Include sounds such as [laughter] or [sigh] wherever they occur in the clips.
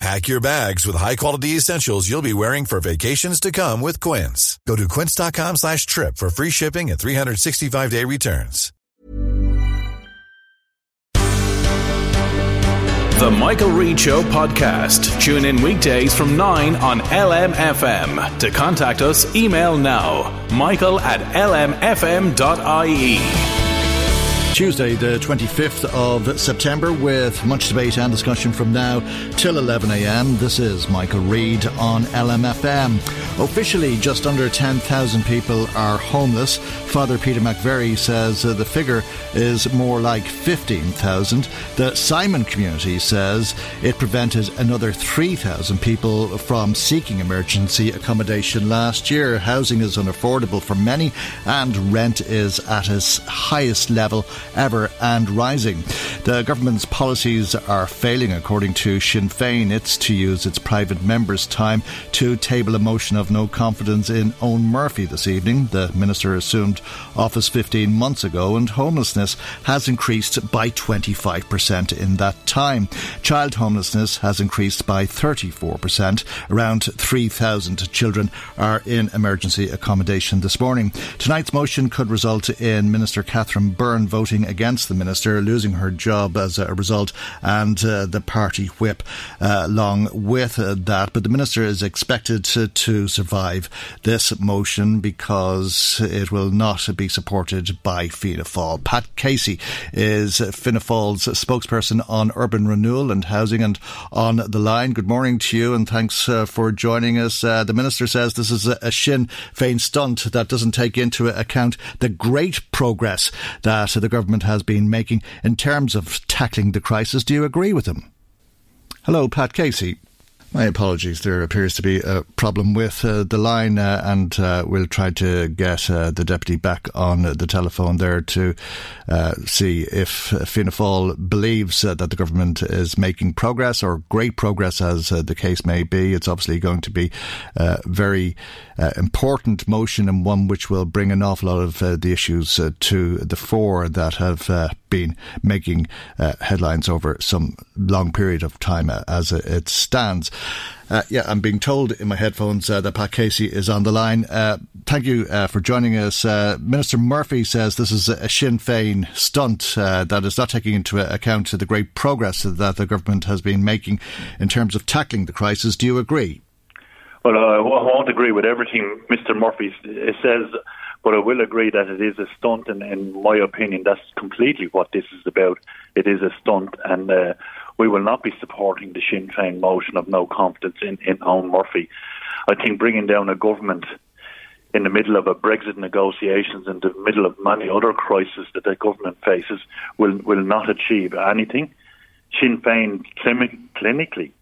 Pack your bags with high-quality essentials you'll be wearing for vacations to come with Quince. Go to quince.com slash trip for free shipping and 365-day returns. The Michael Reade Show podcast. Tune in weekdays from 9 on LMFM. To contact us, email now, michael at lmfm.ie. Tuesday, the 25th of September, with much debate and discussion from now till 11am. This is Michael Reade on LMFM. Officially, just under 10,000 people are homeless. Father Peter McVerry says uh, the figure is more like 15,000. The Simon community says it prevented another 3,000 people from seeking emergency accommodation last year. Housing is unaffordable for many, and rent is at its highest level ever and rising. The government's policies are failing, according to Sinn Féin. It's to use its private members' time to table a motion of no confidence in Eoghan Murphy this evening. The minister assumed office 15 months ago, and homelessness has increased by 25% in that time. Child homelessness has increased by 34%. Around 3,000 children are in emergency accommodation this morning. Tonight's motion could result in Minister Catherine Byrne voting against the minister, losing her job as a result, and uh, the party whip uh, along with uh, that. But the minister is expected to, to survive this motion because it will not be supported by Fianna Fáil. Pat Casey is Fianna Fáil's spokesperson on urban renewal and housing and on the line. Good morning to you and thanks uh, for joining us. Uh, the minister says this is a, a Sinn Féin stunt that doesn't take into account the great progress that the government has been making in terms of tackling the crisis. Do you agree with him? Hello, Pat Casey. My apologies. There appears to be a problem with uh, the line, uh, and uh, we'll try to get uh, the deputy back on the telephone there to uh, see if Fianna Fáil believes uh, that the government is making progress or great progress, as the case may be. It's obviously going to be a very important motion and one which will bring an awful lot of the issues to the fore that have been making headlines over some long period of time as it stands. Uh, yeah, I'm being told in my headphones uh, that Pat Casey is on the line. Uh, thank you uh, for joining us. Uh, Minister Murphy says this is a Sinn Féin stunt uh, that is not taking into account the great progress that the government has been making in terms of tackling the crisis. Do you agree? Well, I won't agree with everything Mr. Murphy says, but I will agree that it is a stunt, and in my opinion, that's completely what this is about. It is a stunt, and uh, we will not be supporting the Sinn Féin motion of no confidence in, in Eoghan Murphy. I think bringing down a government in the middle of a Brexit negotiations, in the middle of many other crises that the government faces, will will not achieve anything. Sinn Féin clinically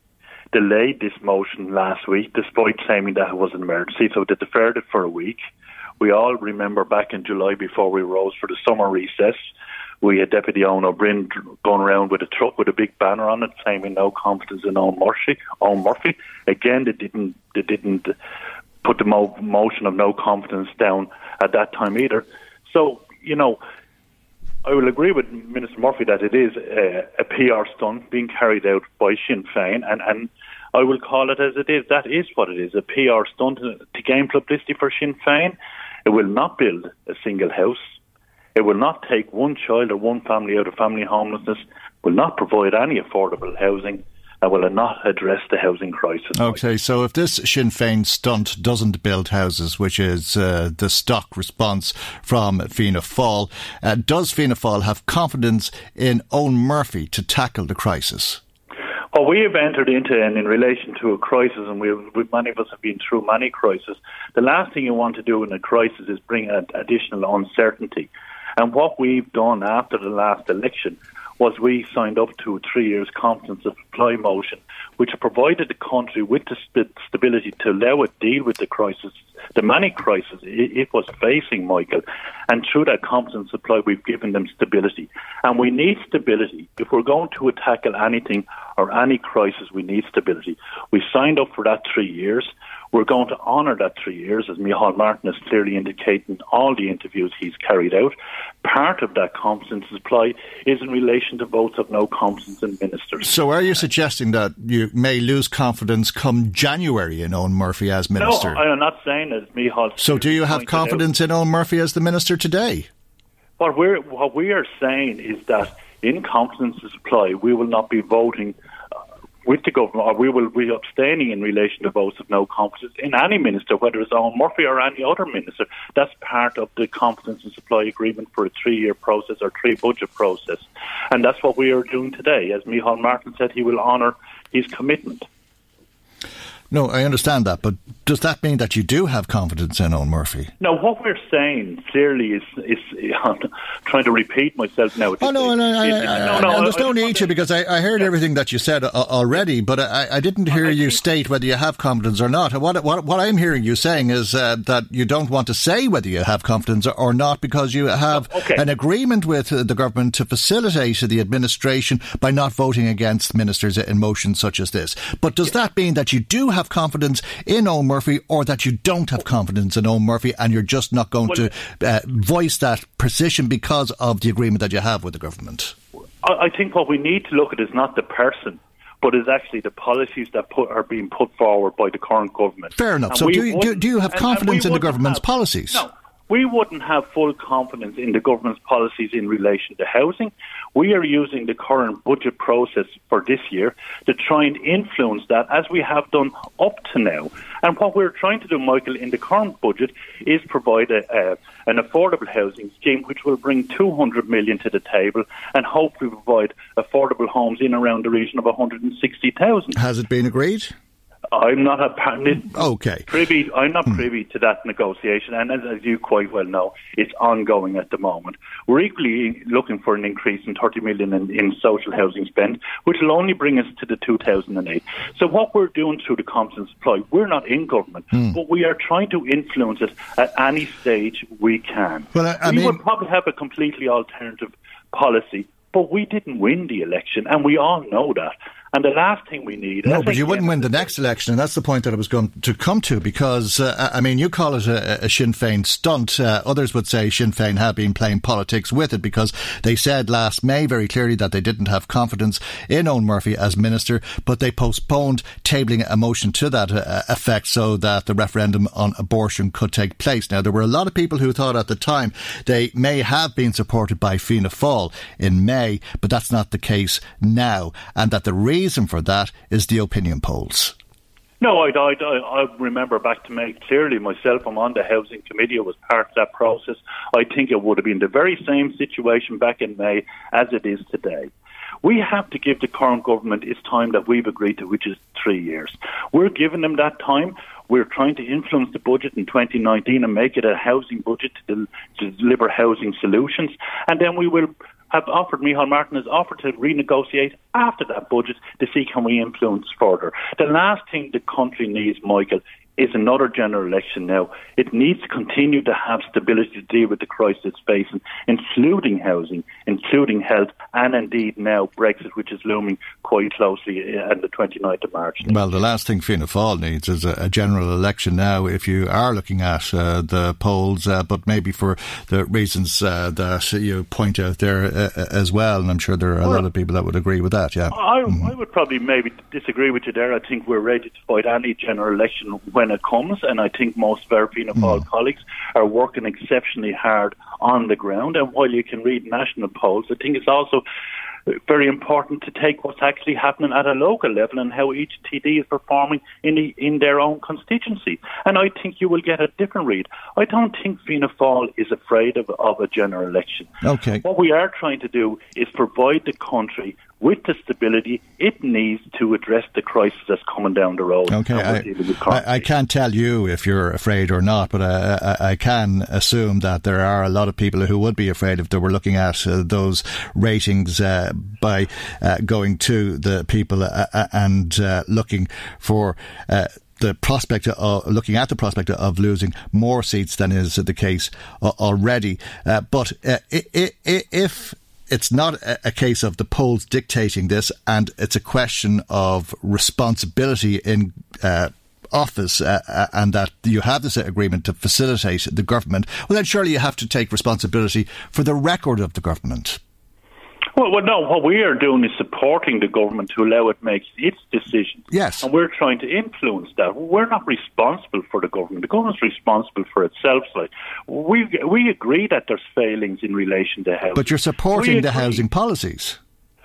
delayed this motion last week, despite claiming that it was an emergency, so they deferred it for a week. We all remember back in July before we rose for the summer recess we had Deputy Eoin Ó Broin going around with a truck with a big banner on it claiming no confidence in Eoghan Murphy. Eoghan Murphy. Again, they didn't they didn't put the mo- motion of no confidence down at that time either. So you know, I will agree with Minister Murphy that it is a, a PR stunt being carried out by Sinn Féin, and and I will call it as it is. That is what it is—a PR stunt to gain publicity for Sinn Féin. It will not build a single house. It will not take one child or one family out of family homelessness, will not provide any affordable housing, that will not address the housing crisis. Okay, so if this Sinn Féin stunt doesn't build houses, which is uh, the stock response from Fianna Fáil, uh, does Fianna Fáil have confidence in Eoghan Murphy to tackle the crisis? Well, we have entered into, and in relation to a crisis, and we, we, many of us have been through many crises, the last thing you want to do in a crisis is bring additional uncertainty. And what we've done after the last election was we signed up to a three years confidence of supply motion, which provided the country with the st- stability to allow it deal with the crisis, the many crisis it, it was facing, Michael. And through that confidence supply, we've given them stability. And we need stability. If we're going to tackle anything or any crisis, we need stability. We signed up for that three years. We're going to honour that three years, as Micheál Martin has clearly indicated in all the interviews he's carried out. Part of that competence supply is in relation to votes of no confidence in ministers. So, are you suggesting that you may lose confidence come January in Eoghan Murphy as minister? No, I'm not saying that, Micheál. So, do you have confidence in Eoghan Murphy as the minister today? What, we're, what we are saying is that in confidence supply, we will not be voting with the government, or we will be abstaining in relation to votes of no confidence in any minister, whether it's Eoghan Murphy or any other minister. That's part of the confidence and supply agreement for a three-year process or three-budget process, and that's what we are doing today. As Micheál Martin said, he will honour his commitment. No, I understand that, but does that mean that you do have confidence in Eoghan Murphy? No, what we're saying clearly is, is [laughs] I'm trying to repeat myself now. Oh, no, no, I, no, no, there's no need to because I, I heard everything that you said uh, already, but I, I didn't hear you state whether you have confidence or not. What, what, what I'm hearing you saying is uh, that you don't want to say whether you have confidence or not because you have okay. an agreement with the government to facilitate the administration by not voting against ministers in motions such as this. But does that mean that you do have confidence in Eoghan Murphy or that you don't have confidence in Eoghan Murphy and you're just not going well, to uh, voice that position because of the agreement that you have with the government? I think what we need to look at is not the person but is actually the policies that put, are being put forward by the current government. Fair enough. And so, do you, do, do you have confidence in the government's have, policies? No, we wouldn't have full confidence in the government's policies in relation to housing. We are using the current budget process for this year to try and influence that as we have done up to now. And what we're trying to do, Michael, in the current budget is provide a, a, an affordable housing scheme which will bring 200 million to the table and hopefully provide affordable homes in around the region of 160,000. Has it been agreed? I'm not a okay. privy. I'm not hmm. privy to that negotiation, and as, you quite well know, it's ongoing at the moment. We're equally looking for an increase in 30 million in, in social housing spend, which will only bring us to the 2008. So what we're doing through the competence supply, we're not in government, mm. but we are trying to influence it at any stage we can. Well, I, I we mean, would probably have a completely alternative policy, but we didn't win the election, and we all know that. And the last thing we need. No, but you wouldn't win the next election, and that's the point that I was going to come to. Because uh, I mean, you call it a, a Sinn Féin stunt. Uh, others would say Sinn Féin have been playing politics with it because they said last May very clearly that they didn't have confidence in Eoghan Murphy as minister, but they postponed tabling a motion to that uh, effect so that the referendum on abortion could take place. Now, there were a lot of people who thought at the time they may have been supported by Fianna Fáil in May, but that's not the case now, and that the reason reason for that is the opinion polls. No, I, I, I remember back to May clearly myself. I'm on the housing committee. I was part of that process. I think it would have been the very same situation back in May as it is today. We have to give the current government its time that we've agreed to, which is three years. We're giving them that time. We're trying to influence the budget in 2019 and make it a housing budget to, to deliver housing solutions. And then we will have offered, Micheál Martin has offered to renegotiate after that budget to see can we influence further. The last thing the country needs, Michael, is another general election now. It needs to continue to have stability to deal with the crisis it's facing, including housing, including health, and indeed now Brexit, which is looming quite closely on the 29th of March. Well, the last thing Fianna Fáil needs is a, a general election now, if you are looking at uh, the polls, uh, but maybe for the reasons uh, that you point out there uh, uh, as well, and I'm sure there are a well, lot of people that would agree with that, yeah. I, mm-hmm. I would probably maybe disagree with you there. I think we're ready to fight any general election when it comes, and I think most of our mm. colleagues are working exceptionally hard on the ground. And while you can read national polls, I think it's also very important to take what's actually happening at a local level and how each TD is performing in the, in their own constituency. And I think you will get a different read. I don't think Fianna Fáil is afraid of, of a general election. Okay. What we are trying to do is provide the country with the stability it needs to address the crisis that's coming down the road. Okay, I, I, I, can't tell you if you're afraid or not, but I, I, can assume that there are a lot of people who would be afraid if they were looking at uh, those ratings uh, by uh, going to the people uh, uh, and uh, looking for the prospect of looking at the prospect of losing more seats than is the case already. Uh, but uh, if it's not a, case of the polls dictating this, and it's a question of responsibility in. Uh, office uh, uh, and that you have this agreement to facilitate the government, well, then surely you have to take responsibility for the record of the government. Well, well, no. What we are doing is supporting the government to allow it make its decisions. Yes, and we're trying to influence that. We're not responsible for the government. The government's responsible for itself. Like we we agree that there's failings in relation to housing, but you're supporting the housing policies.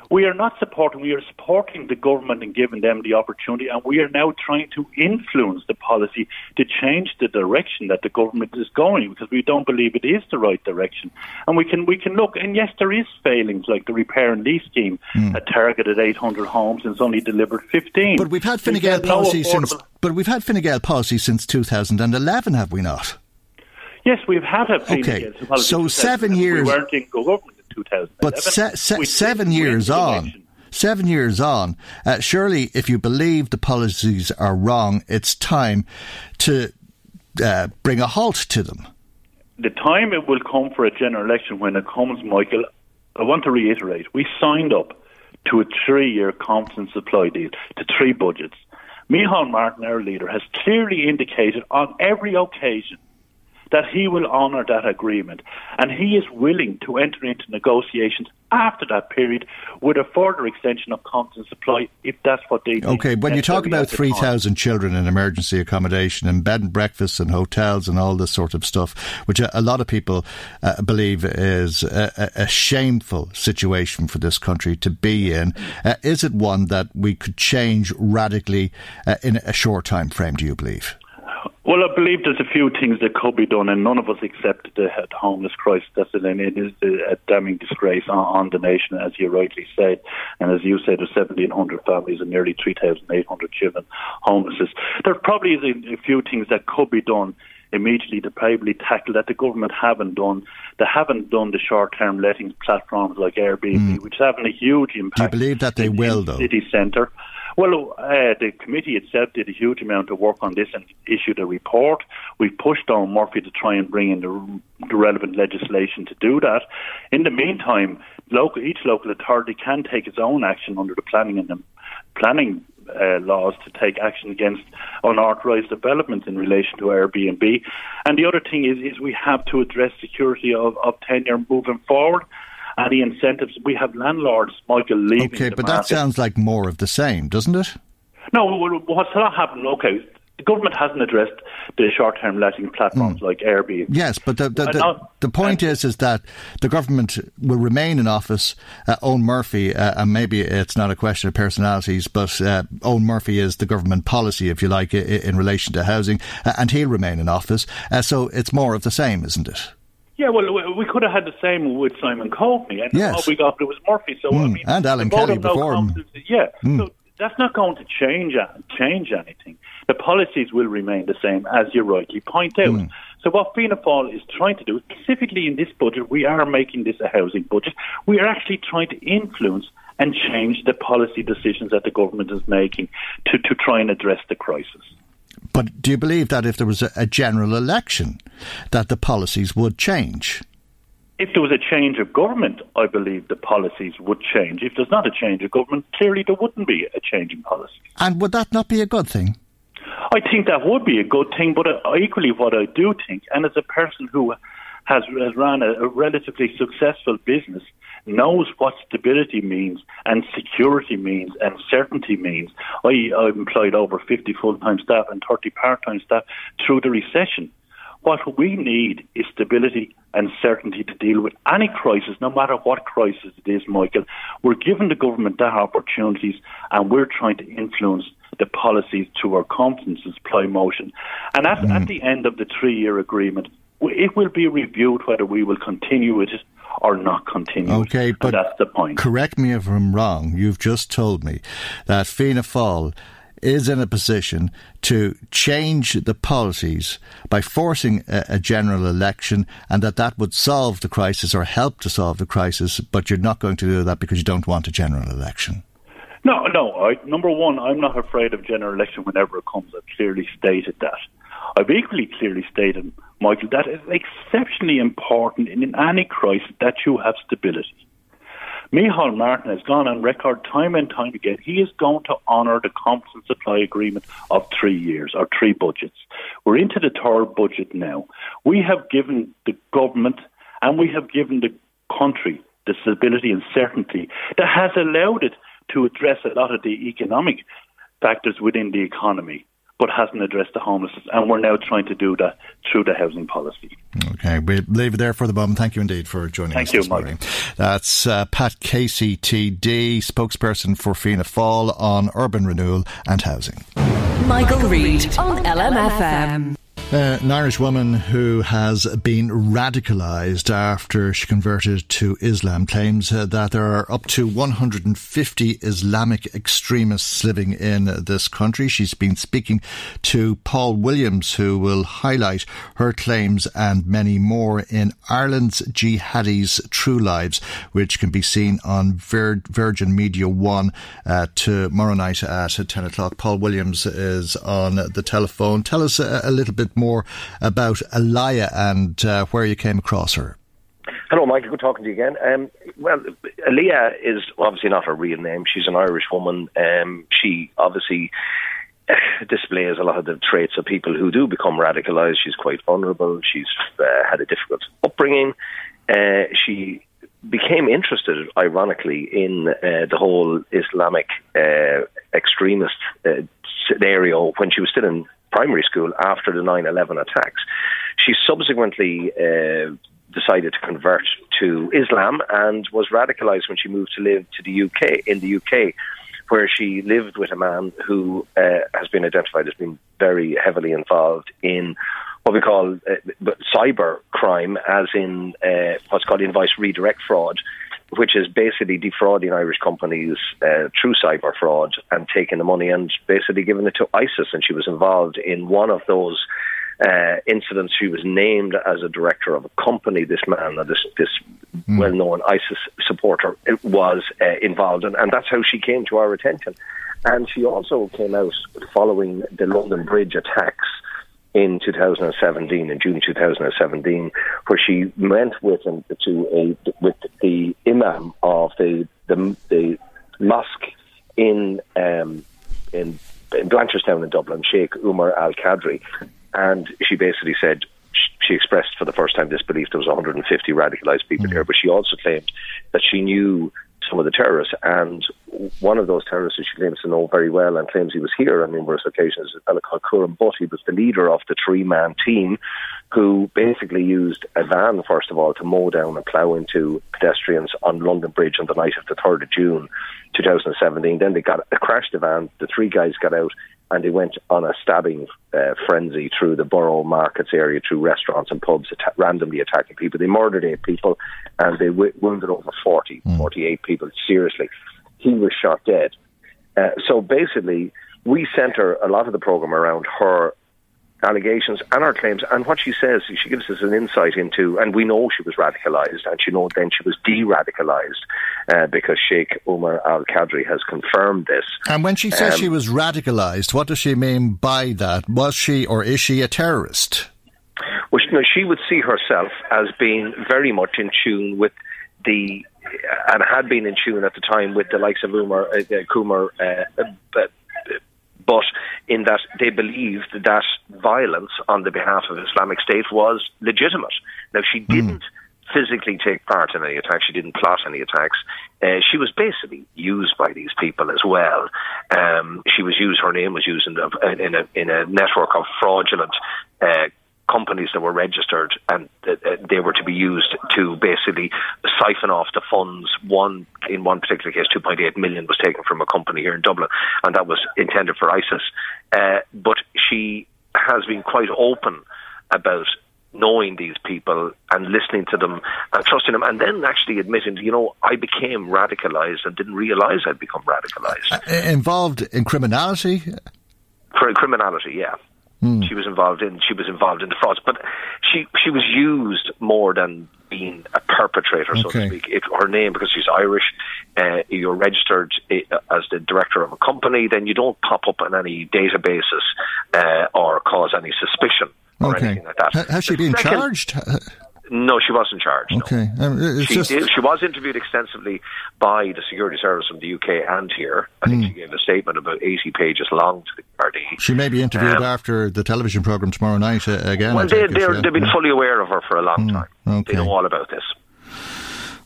We are not supporting, we are supporting the government and giving them the opportunity, and we are now trying to influence the policy to change the direction that the government is going because we don't believe it is the right direction. And we can we can look, and yes, there is failings like the repair and lease scheme mm. that targeted 800 homes and it's only delivered 15. But we've had Fine Gael policy no since. But we've had Fine Gael policy since 2011, have we not? Yes, we've had a Fine okay. So seven years. We weren't in government. 2011. But se- se- seven years on. Seven years on, uh, surely if you believe the policies are wrong, it's time to uh, bring a halt to them. The time it will come for a general election when it comes, Michael, I want to reiterate, we signed up to a three year confidence supply deal, to three budgets. Micheál Martin, our leader, has clearly indicated on every occasion that he will honour that agreement. And he is willing to enter into negotiations after that period with a further extension of constant supply if that's what they Okay, when you talk about 3,000 children in emergency accommodation and bed and breakfasts and hotels and all this sort of stuff, which a, lot of people uh, believe is a, a, shameful situation for this country to be in, uh, is it one that we could change radically uh, in a short time frame, do you believe? Well, I believe there's a few things that could be done, and none of us accept the, homeless crisis. That's it, and it is a damning disgrace on, the nation, as you rightly said. And as you said, there's 1,700 families and nearly 3,800 children homeless. There probably is a, few things that could be done immediately to probably tackle that the government haven't done. They haven't done the short-term lettings platforms like Airbnb, mm. which are having a huge impact. Do you believe that they will, though? City centre. Well, uh, the committee itself did a huge amount of work on this and issued a report. We pushed on Murphy to try and bring in the, the relevant legislation to do that. In the meantime, local, each local authority can take its own action under the planning and the planning uh, laws to take action against unauthorised development in relation to Airbnb. And the other thing is, is we have to address security of, of tenure moving forward any incentives. We have landlords, Michael, leaving. Okay, but market. that sounds like more of the same, doesn't it? No, what's not happened? Okay, the government hasn't addressed the short-term letting platforms mm. like Airbnb. Yes, but the the, the, the point is is that the government will remain in office. Uh, Eoghan Murphy, uh, and maybe it's not a question of personalities, but uh, Eoghan Murphy is the government policy, if you like, in, in relation to housing, uh, and he'll remain in office. Uh, so it's more of the same, isn't it? Yeah, well, we could have had the same with Simon Coveney, and yes. all we got it was Murphy. So mm. I mean, and Alan Kelly before him. Yeah, mm. so that's not going to change change anything. The policies will remain the same, as you rightly point out. Mm. So what Fianna Fáil is trying to do, specifically in this budget, we are making this a housing budget. We are actually trying to influence and change the policy decisions that the government is making to, to try and address the crisis. But do you believe that if there was a, a general election, that the policies would change? If there was a change of government, I believe the policies would change. If there's not a change of government, clearly there wouldn't be a change in policy. And would that not be a good thing? I think that would be a good thing, but uh, equally, what I do think, and as a person who has, has run a, a relatively successful business, knows what stability means and security means and certainty means. I, I employed over 50 full time staff and 30 part time staff through the recession. What we need is stability and certainty to deal with any crisis, no matter what crisis it is, Michael. We're giving the government that opportunities and we're trying to influence the policies to our confidence and supply motion. And at, mm. at the end of the three year agreement, it will be reviewed whether we will continue it or not continue. Okay, but that's the point. Correct me if I'm wrong. You've just told me that Fianna Fáil is in a position to change the policies by forcing a, a, general election and that that would solve the crisis or help to solve the crisis, but you're not going to do that because you don't want a general election. No, no. I, number one, I'm not afraid of general election whenever it comes. I've clearly stated that. I've equally clearly stated, Michael, that is exceptionally important in any crisis that you have stability. Micheál Martin has gone on record time and time again. He is going to honour the confidence supply agreement of three years or three budgets. We're into the third budget now. We have given the government and we have given the country the stability and certainty that has allowed it to address a lot of the economic factors within the economy but hasn't addressed the homelessness. And we're now trying to do that through the housing policy. Okay, we'll leave it there for the moment. Thank you indeed for joining Thank us you, this morning. That's uh, Pat Casey, TD, spokesperson for Fianna Fáil on urban renewal and housing. Michael, Michael Reade on LMFM. Uh, an Irish woman who has been radicalised after she converted to Islam claims uh, that there are up to 150 Islamic extremists living in this country. She's been speaking to Paul Williams, who will highlight her claims and many more in Ireland's Jihadis' True Lives, which can be seen on Vir- Virgin Media 1 uh, tomorrow night at 10 o'clock. Paul Williams is on the telephone. Tell us a, a little bit more about Alaya and uh, where you came across her. Hello, Michael. Good talking to you again. Um, well, Aliyah is obviously not her real name. She's an Irish woman. Um, she obviously [laughs] displays a lot of the traits of people who do become radicalized. She's quite vulnerable. She's uh, had a difficult upbringing. Uh, she became interested, ironically, in uh, the whole Islamic uh, extremist uh, scenario when she was still in primary school after the 9 11 attacks. She subsequently uh, decided to convert to Islam and was radicalized when she moved to live to the UK in the UK where she lived with a man who uh, has been identified as being very heavily involved in what we call uh, cyber crime, as in uh, what's called invoice redirect fraud, which is basically defrauding Irish companies uh, through cyber fraud and taking the money and basically giving it to ISIS. And she was involved in one of those uh, incidents. She was named as a director of a company. This man, this this mm. well-known ISIS supporter, was uh, involved, and, and that's how she came to our attention. And she also came out following the London Bridge attacks in 2017, in June 2017, where she went with him to a with the imam of the the, the mosque in um, in in Blanchardstown in Dublin, Sheikh Umar Al Qadri, and she basically said she expressed for the first time this belief there was 150 radicalized people mm. here, but she also claimed that she knew some of the terrorists. And one of those terrorists she claims to know very well and claims he was here on numerous occasions, a fellow called Butt. He was the leader of the three man team who basically used a van, first of all, to mow down and plough into pedestrians on London Bridge on the night of the 3rd of June 2017. Then they got a crashed the van. The three guys got out and they went on a stabbing uh, frenzy through the borough markets area, through restaurants and pubs, att- randomly attacking people. They murdered eight people and they w- wounded over 40, mm. 48 people seriously. He was shot dead. Uh, so basically, we center a lot of the program around her allegations and our claims. And what she says, she gives us an insight into, and we know she was radicalized, and she know then she was de-radicalized uh, because Sheikh Umar Al Qadri has confirmed this. And when she says um, she was radicalized, what does she mean by that? Was she or is she a terrorist? Well, she would see herself as being very much in tune with the and had been in tune at the time with the likes of Umar, uh, Kumar, uh, uh, but in that they believed that violence on the behalf of Islamic State was legitimate. Now, she hmm. didn't. Mm. Physically take part in any attacks. She didn't plot any attacks. Uh, she was basically used by these people as well. Um, she was used. Her name was used in, a, in a in a network of fraudulent uh, companies that were registered and uh, they were to be used to basically siphon off the funds. One in one particular case, 2.8 million was taken from a company here in Dublin, and that was intended for ISIS. Uh, but she has been quite open about knowing these people and listening to them and trusting them, and then actually admitting, you know, I became radicalized and didn't realize I'd become radicalized. Uh, involved in criminality? For criminality, yeah. Mm. She was involved in she was involved in the frauds, but she she was used more than being a perpetrator, okay. so to speak. It, her name, because she's Irish, uh, you're registered uh, as the director of a company, then you don't pop up in any databases uh, or cause any suspicion or okay. anything like that. Has she been second, charged? No, she wasn't charged. Okay, no. um, she, just... did, she was interviewed extensively by the security service from the UK and here. I think mm. she gave a statement about eighty pages long to the Gardaí. She may be interviewed um, after the television program tomorrow night uh, again. Well, they, have yeah. been fully aware of her for a long mm. time. Okay. They know all about this.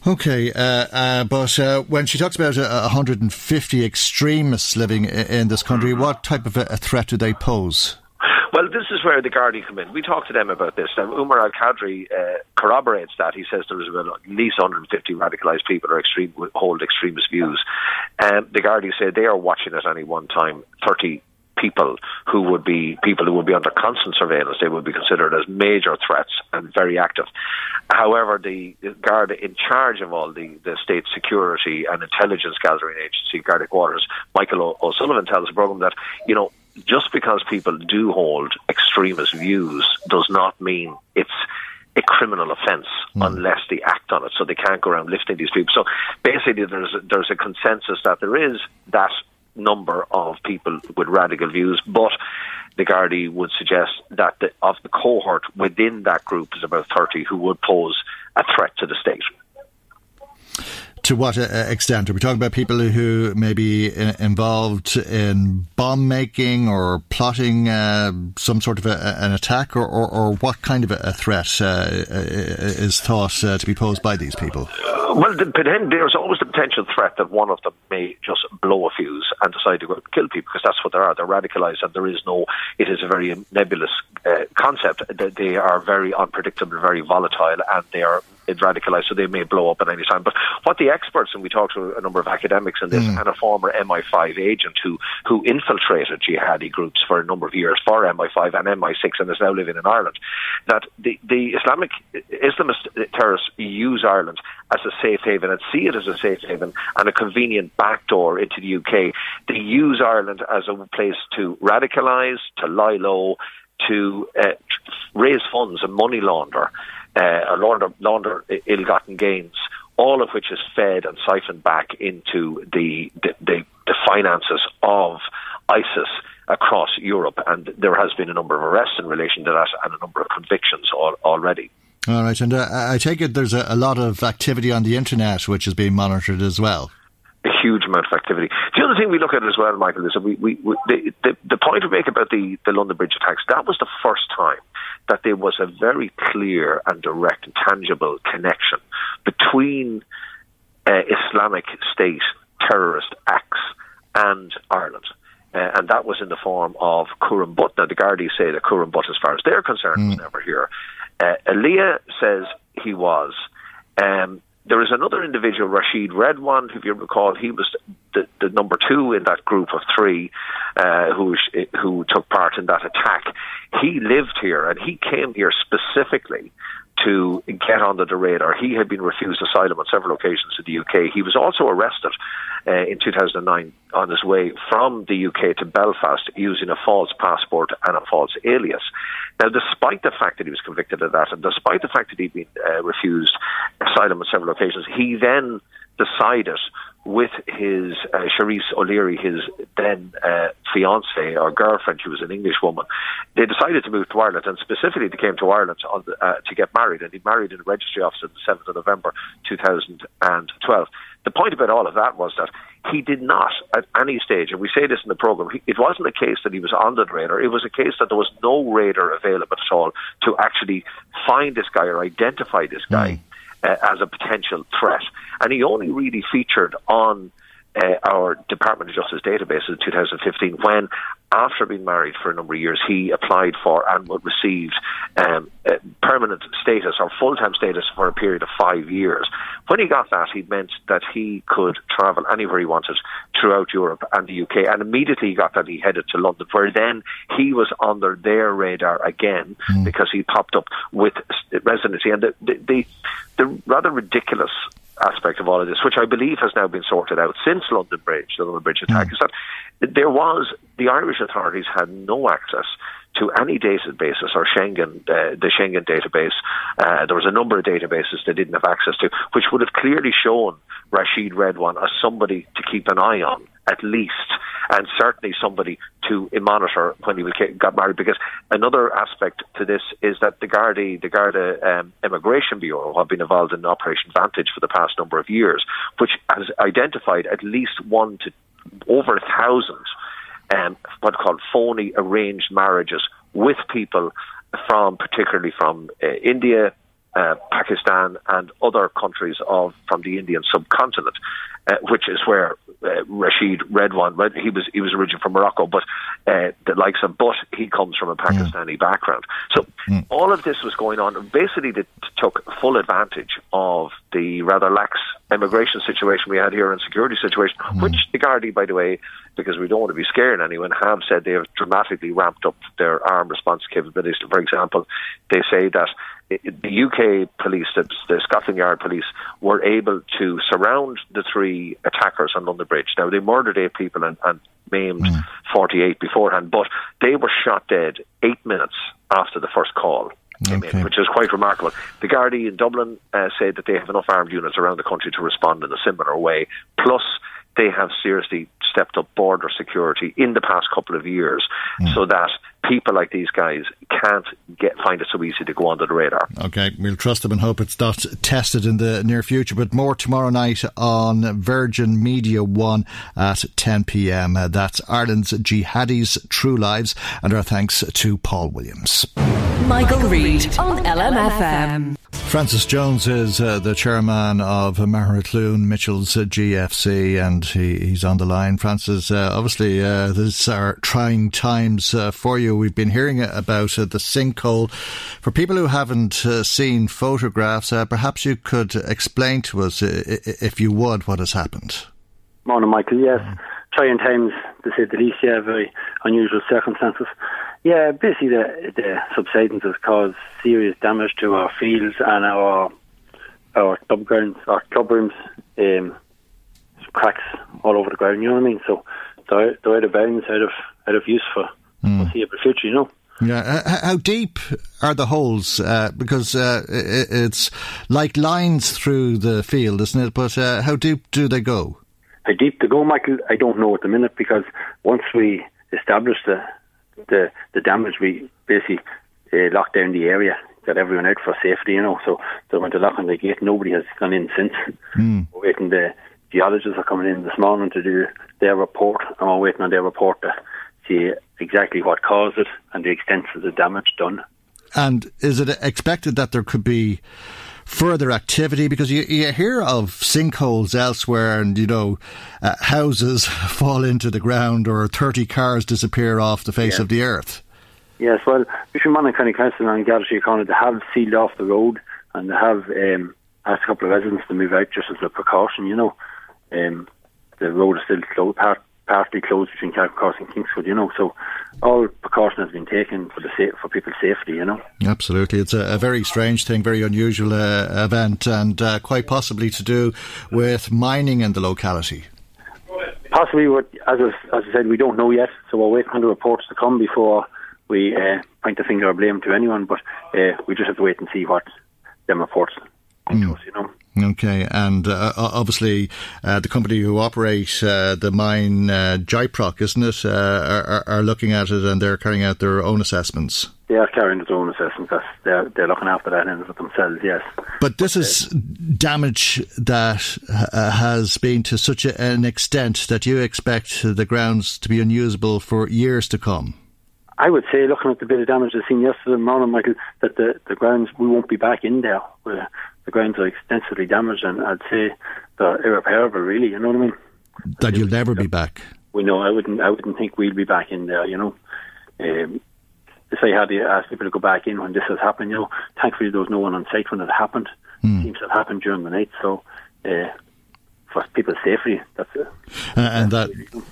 Okay, uh, uh, but uh, when she talks about 150 extremists living in this country, mm-hmm. what type of a, threat do they pose? Well, this is where the Gardaí come in. We talked to them about this. And Umar Al Qadri uh, corroborates that. He says there's about at least 150 radicalised people who extreme, hold extremist views. Um, the Gardaí say they are watching at any one time 30 people who would be people who would be under constant surveillance. They would be considered as major threats and very active. However, the guard in charge of all the, the state security and intelligence gathering agency, Garda Quarters, Michael O'Sullivan tells the program that you know just because people do hold extremist views does not mean it's a criminal offence mm. unless they act on it. So they can't go around lifting these people. So basically, there's a, there's a consensus that there is that number of people with radical views, but the Gardaí would suggest that the, of the cohort within that group is about 30 who would pose a threat to the state to what uh, extent? Are we talking about people who may be uh, involved in bomb making or plotting uh, some sort of a, an attack, or, or, or, what kind of a threat uh, uh is thought uh, to be posed by these people? well, the, there's always the potential threat that one of them may just blow a fuse and decide to go kill people because that's what they are. They're radicalized, and there is no. It is a very nebulous concept. They are very unpredictable, very volatile, and they are radicalized, so they may blow up at any time. But what the experts, and we talked to a number of academics in this, mm. and a former MI5 agent who, who infiltrated jihadi groups for a number of years for MI5 and MI6 and is now living in Ireland, that the, the Islamic Islamist terrorists use Ireland as a safe haven and see it as a safe haven and a convenient backdoor into the UK. They use Ireland as a place to radicalise, to lie low, to uh, raise funds and money launder uh, or launder, launder ill-gotten gains, all of which is fed and siphoned back into the, the, the, the finances of ISIS across Europe. And there has been a number of arrests in relation to that and a number of convictions al- already. All right, and uh, I take it there's a, a, lot of activity on the internet which is being monitored as well. A huge amount of activity. The other thing we look at as well, Michael, is that we, we, we the, the, the point we make about the, the London Bridge attacks, that was the first time that there was a very clear and direct and tangible connection between uh, Islamic State terrorist acts and Ireland. Uh, and that was in the form of Khuram Butt. Now, the Gardaí say that Khuram Butt, as far as they're concerned, mm. was never here. Uh, Aaliyah says he was. Um, there is another individual, Rachid Redouane, if you recall, he was the, the number two in that group of three uh, who who took part in that attack. He lived here and he came here specifically to get under the radar. He had been refused asylum on several occasions in the UK. He was also arrested uh, in 2009 on his way from the UK to Belfast using a false passport and a false alias. Now, despite the fact that he was convicted of that, and despite the fact that he'd been uh, refused asylum on several occasions, he then decided with his uh, Charisse O'Leary, his then uh, fiancée or girlfriend, she was an English woman. They decided to move to Ireland, and specifically they came to Ireland the, uh, to get married. And he married in a registry office on the seventh of November, two thousand and twelve. The point about all of that was that he did not, at any stage, and we say this in the program, he, it wasn't a case that he was on the radar. It was a case that there was no radar available at all to actually find this guy or identify this guy. Mm uh, as a potential threat. And he only really featured on uh, our Department of Justice database in 2015 when, after being married for a number of years, he applied for and received um, permanent status or full time status for a period of five years. When he got that, he meant that he could travel anywhere he wanted throughout Europe and the UK. And immediately he got that, he headed to London, where then he was under their radar again mm. because he popped up with residency. And the, the, the, the rather ridiculous aspect of all of this, which I believe has now been sorted out since London Bridge, the London Bridge attack, mm. is that there was the Irish authorities had no access to any databases or Schengen, uh, the Schengen database. Uh, there was a number of databases they didn't have access to, which would have clearly shown Rachid Redouane as somebody to keep an eye on, at least, and certainly somebody to monitor when he got married. Because another aspect to this is that the Garda, the Garda um, Immigration Bureau, have been involved in Operation Vantage for the past number of years, which has identified at least one to over a thousand um, what are called phony arranged marriages with people from, particularly from uh, India, uh, Pakistan, and other countries of from the Indian subcontinent, uh, which is where uh, Rachid Redouane. He was he was originally from Morocco, but uh, the likes of but he comes from a Pakistani mm. background. So mm. all of this was going on. Basically, they took full advantage of the rather lax immigration situation we had here and security situation, mm. which the Gardaí, by the way, because we don't want to be scaring anyone, have said they have dramatically ramped up their armed response capabilities. For example, they say that the UK police, the, the, Scotland Yard police, were able to surround the three attackers on London Bridge. Now, they murdered eight people and, and maimed mm. 48 beforehand, but they were shot dead eight minutes after the first call. Okay. In, which is quite remarkable. The Gardaí in Dublin uh, say that they have enough armed units around the country to respond in a similar way. Plus, they have seriously stepped up border security in the past couple of years mm. so that people like these guys can't get find it so easy to go under the radar. Okay, we'll trust them and hope it's not tested in the near future. But more tomorrow night on Virgin Media One at 10 p.m. Uh, that's Ireland's Jihadis' True Lives, and our thanks to Paul Williams. Michael, Michael Reade on LMFM. Francis Jones is uh, the chairman of Magheracloone Mitchell's uh, GFC, and he, he's on the line. Francis, uh, obviously, uh, these are trying times uh, for you. We've been hearing about uh, the sinkhole. For people who haven't seen photographs, perhaps you could explain to us, if you would, what has happened. Morning, Michael. Yes, trying times to say the least. Yeah, very unusual circumstances. Yeah, basically the, the subsidence has caused serious damage to our fields and our our club grounds, our club rooms, um, cracks all over the ground. You know what I mean? So they're, they're out of bounds, out of out of use for mm. foreseeable future. You know. Yeah, how deep are the holes? Uh, because uh, it's like lines through the field, isn't it? But uh, how deep do they go? How deep they go, Michael? I don't know at the minute because once we establish the the the damage, we basically uh, locked down the area, got everyone out for safety, you know. So they went to lock on the gate. Nobody has gone in since. Mm. We're waiting. The geologists are coming in this morning to do their report, and we're waiting on their report to see exactly what caused it and the extent of the damage done. And is it expected that there could be further activity? Because you, you hear of sinkholes elsewhere and, you know, uh, houses [laughs] fall into the ground or 30 cars disappear off the face yeah. of the earth. Yes, well, and County Council and Garda County they have sealed off the road and they have um, asked a couple of residents to move out just as a precaution, you know. Um, the road is still closed, part, partly closed between Carrickmacross and Kingscourt, you know. So all precaution has been taken for the sa- for people's safety, you know. Absolutely, it's a, a very strange thing, very unusual uh, event, and uh, quite possibly to do with mining in the locality. Possibly, what as I, as I said, we don't know yet. So we're waiting on the reports to come before we uh, point the finger or blame to anyone. But uh, we just have to wait and see what them reports mm. us, you know. Okay, and uh, obviously uh, the company who operate uh, the mine, uh, isn't it, uh, are, are, looking at it and they're carrying out their own assessments. They are carrying their own assessments. They're, they're looking after that end of it themselves, yes. But this is damage that uh, has been to such an extent that you expect the grounds to be unusable for years to come. I would say, looking at the bit of damage I've seen yesterday morning, Michael, that the, the grounds, we won't be back in there. We're, the grounds are extensively damaged, and I'd say they're irreparable, really. You know what I mean? that you'll never be back. We know. I wouldn't. I wouldn't think we'll be back in there. You know. Um, if I had to ask people to go back in when this has happened, you know, thankfully there was no one on site when it happened. Mm. Seems to have happened during the night, so uh, for people's safety. That's it. Uh, and that,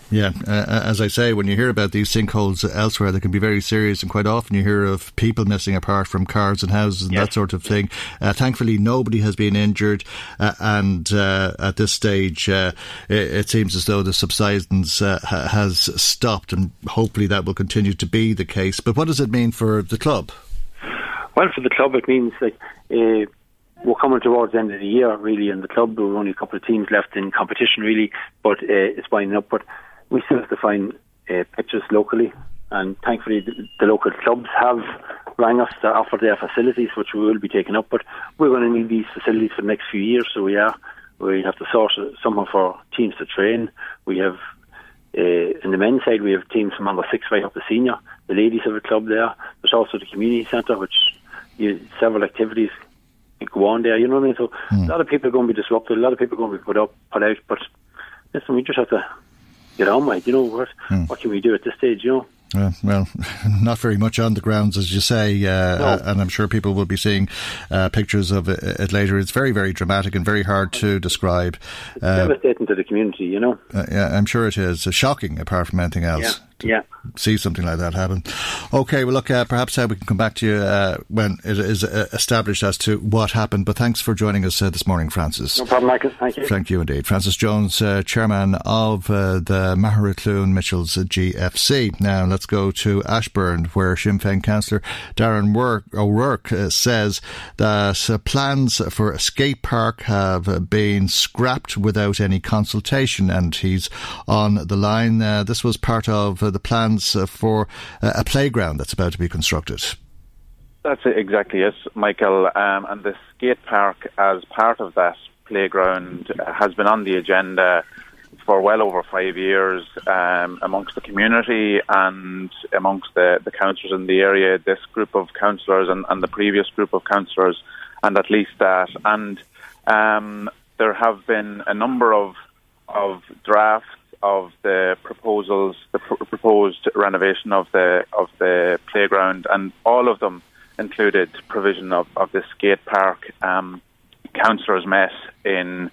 yeah, uh, uh, as I say, when you hear about these sinkholes elsewhere, they can be very serious, and quite often you hear of people missing apart from cars and houses and yes. that sort of thing. Uh, thankfully, nobody has been injured, uh, and uh, at this stage, it, it, seems as though the subsidence has stopped, and hopefully that will continue to be the case. But what does it mean for the club? Well, for the club, it means like we're coming towards the end of the year, really, in the club. There were only a couple of teams left in competition, really, but uh, it's winding up. But we still have to find uh, pitches locally, and thankfully, the, the, local clubs have rang us to offer their facilities, which we will be taking up. But we're going to need these facilities for the next few years, so we are. We have to source someone for teams to train. We have uh, in the men's side, we have teams from under six right up to senior. The ladies have a club there. There's also the community centre, which you, several activities go on there. You know what I mean? So mm. a lot of people are going to be disrupted. A lot of people are going to be put up, put out. But listen, we just have to get on with. It. You know what? Mm. What can we do at this stage? You know. Uh, well, [laughs] not very much on the grounds, as you say, uh, no. uh, and I'm sure people will be seeing uh, pictures of it, it, later. It's very, very dramatic and very hard to describe. It's devastating to the community, you know. Uh, yeah, I'm sure it is. shocking, apart from anything else. Yeah yeah. see something like that happen. Okay, well, look, uh, perhaps uh, we can come back to you uh, when it is uh, established as to what happened. But thanks for joining us uh, this morning, Francis. No problem, Michael. Thank you. Thank you indeed. Francis Jones, uh, chairman of the Magheracloone Mitchells GFC. Now, let's go to Ashbourne, where Sinn Féin councillor Darren O'Rourke says that plans for a skate park have been scrapped without any consultation, and he's on the line. There, this was part of the plans uh, for uh, a playground that's about to be constructed. That's exactly it, Michael. Um, and the skate park, as part of that playground, uh, has been on the agenda for well over five years um, amongst the community and amongst the, the councillors in the area, this group of councillors and, and, the previous group of councillors, and at least that. And um, there have been a number of of drafts of the proposals, the pr- proposed renovation of the of the playground, and all of them included provision of, of the skate park. Um, councillors met in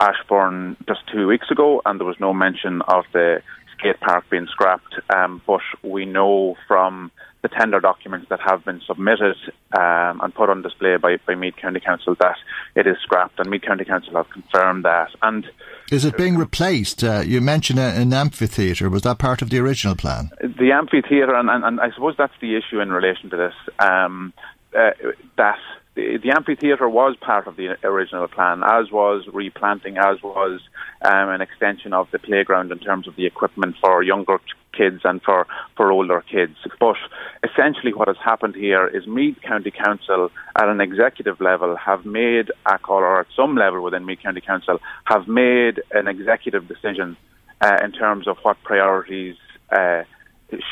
Ashbourne just two weeks ago, and there was no mention of the skate park being scrapped. Um, but we know from the tender documents that have been submitted um, and put on display by, by Meath County Council that it is scrapped, and Meath County Council have confirmed that. And is it being replaced? Uh, you mentioned an amphitheatre. Was that part of the original plan? The amphitheatre, and, and, and I suppose that's the issue in relation to this. Um, uh, that the, the amphitheatre was part of the original plan, as was replanting, as was um, an extension of the playground in terms of the equipment for younger kids and for, for older kids. But essentially, what has happened here is Meath County Council, at an executive level, have made a call, or at some level within Meath County Council, have made an executive decision uh, in terms of what priorities. Uh,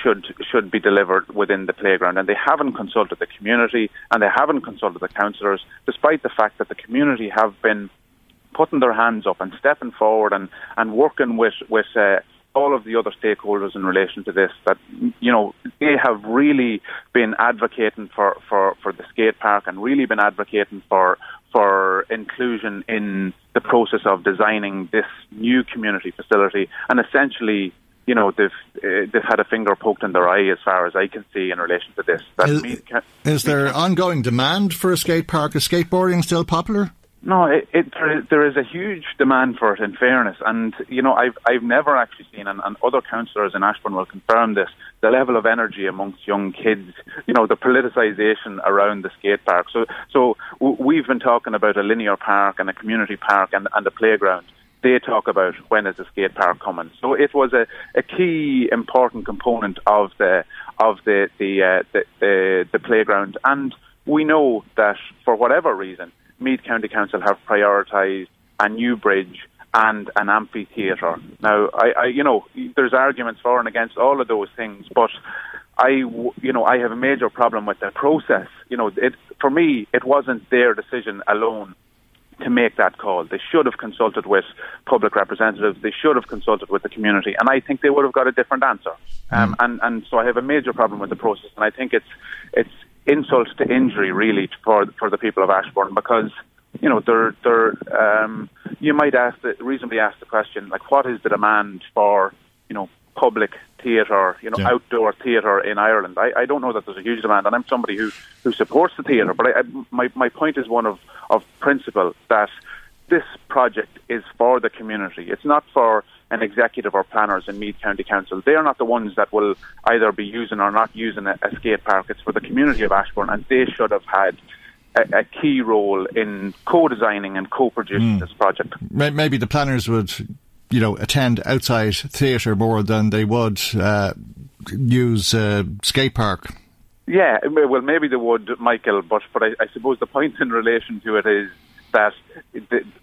should should be delivered within the playground. And they haven't consulted the community and they haven't consulted the councillors, despite the fact that the community have been putting their hands up and stepping forward and, and working with with uh, all of the other stakeholders in relation to this. That you know they have really been advocating for, for, for the skate park and really been advocating for for inclusion in the process of designing this new community facility and essentially you know they've uh, they've had a finger poked in their eye as far as I can see in relation to this. Is, can, is, there ongoing demand for a skate park? Is skateboarding still popular? No, it, it, there, is, there is a huge demand for it. In fairness, and you know, I've I've never actually seen, and, and other councillors in Ashbourne will confirm this, the level of energy amongst young kids. You know, the politicisation around the skate park. So, so we've been talking about a linear park and a community park and, and a playground they talk about when is the skate park coming. So it was a, a key important component of the of the the, uh, the, the the playground, and we know that for whatever reason, Meath County Council have prioritised a new bridge and an amphitheatre. Now, I, I, you know, there's arguments for and against all of those things, but I, you know, I have a major problem with the process. You know, it for me, it wasn't their decision alone to make that call. They should have consulted with public representatives. They should have consulted with the community, and I think they would have got a different answer. Um, mm. and and so I have a major problem with the process, and I think it's it's insult to injury really for for the people of Ashbourne because you know they're they're um, you might ask the, reasonably ask the question like what is the demand for you know public theatre, you know, yeah. outdoor theatre in Ireland. I, I don't know that there's a huge demand, and I'm somebody who, who supports the theatre. But I, I, my my point is one of of principle that this project is for the community. It's not for an executive or planners in Meath County Council. They are not the ones that will either be using or not using a, a skate park. It's for the community of Ashbourne, and they should have had a, a, key role in co-designing and co-producing mm. this project. Maybe the planners would you know, attend outside theatre more than they would uh, use uh, skate park. Yeah, well, maybe they would, Michael, but but I, I suppose the point in relation to it is that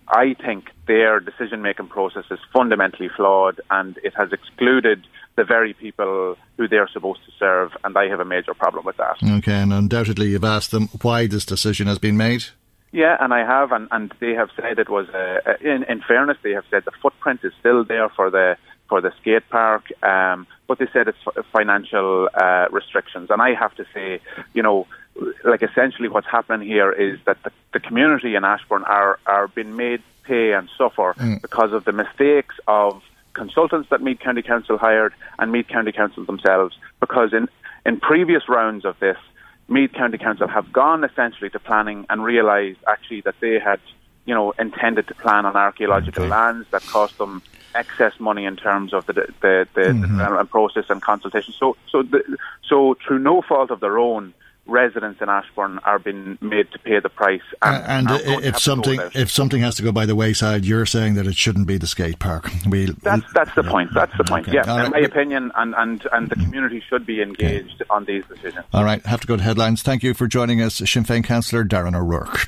I think their decision making process is fundamentally flawed and it has excluded the very people who they're supposed to serve, and I have a major problem with that. Okay, and undoubtedly you've asked them why this decision has been made. Yeah, and I have, and, and they have said it was. Uh, uh, in, in fairness, they have said the footprint is still there for the for the skate park, um, but they said it's financial uh, restrictions. And I have to say, you know, like essentially what's happening here is that the, the community in Ashbourne are are being made pay and suffer mm. because of the mistakes of consultants that Meath County Council hired and Meath County Council themselves. Because in in previous rounds of this, Meath County Council have gone essentially to planning and realised actually that they had, you know, intended to plan on archaeological okay. lands that cost them excess money in terms of the the, the, mm-hmm. the process and consultation. So so the, so through no fault of their own, residents in Ashbourne are being made to pay the price. And, and if something if something has to go by the wayside, you're saying that it shouldn't be the skate park. We that's that's the yeah. point. That's the point. Okay. Yeah, All in right. my opinion, and, and and the community should be engaged okay. on these decisions. All right, have to go to headlines. Thank you for joining us, Sinn Féin councillor Darren O'Rourke.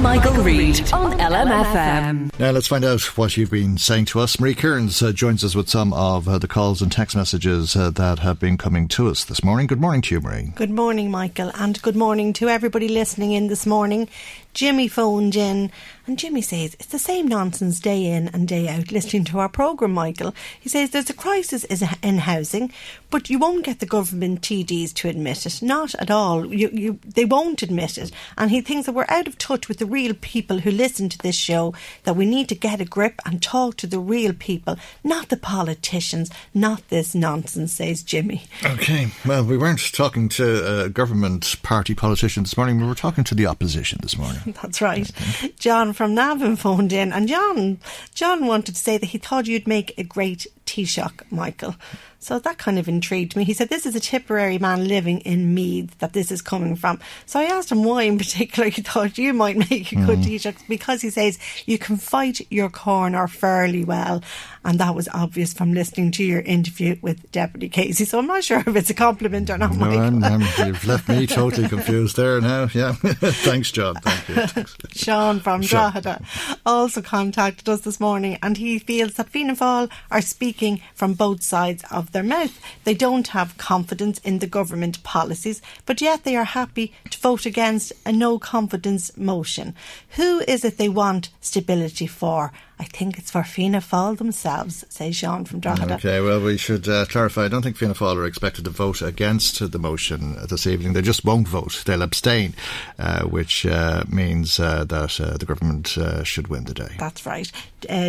Michael, Reade on LMFM. Now let's find out what you've been saying to us. Marie Kearns uh, joins us with some of uh, the calls and text messages uh, that have been coming to us this morning. Good morning to you, Marie. Good morning, Michael and good morning to everybody listening in this morning. Jimmy phoned in, and Jimmy says it's the same nonsense day in and day out listening to our programme, Michael. He says there's a crisis in housing, but you won't get the government TDs to admit it. Not at all. You, you, they won't admit it. And he thinks that we're out of touch with the real people who listen to this show, that we need to get a grip and talk to the real people, not the politicians, not this nonsense, says Jimmy. Okay. Well, we weren't talking to a government party politician this morning, we were talking to the opposition this morning. [laughs] That's right. John from Navan phoned in, and John John wanted to say that he thought you'd make a great Taoiseach, Michael. So that kind of intrigued me. He said, This is a Tipperary man living in Meath that this is coming from. So I asked him why, in particular, [laughs] he thought you might make a good mm. Taoiseach because he says you can fight your corner fairly well. And that was obvious from listening to your interview with Deputy Casey. So I'm not sure if it's a compliment or not. No, I'm, I'm, [laughs] you've left me totally confused there now. Yeah. [laughs] Thanks, John. Thank you. Sean from Drogheda also contacted us this morning and he feels that Fianna Fáil are speaking from both sides of their mouth. They don't have confidence in the government policies, but yet they are happy to vote against a no confidence motion. Who is it they want stability for? I think it's for Fianna Fáil themselves, says Jean from Drogheda. Okay, well, we should uh, clarify. I don't think Fianna Fáil are expected to vote against the motion this evening. They just won't vote. They'll abstain, uh, which uh, means uh, that uh, the government uh, should win the day. That's right.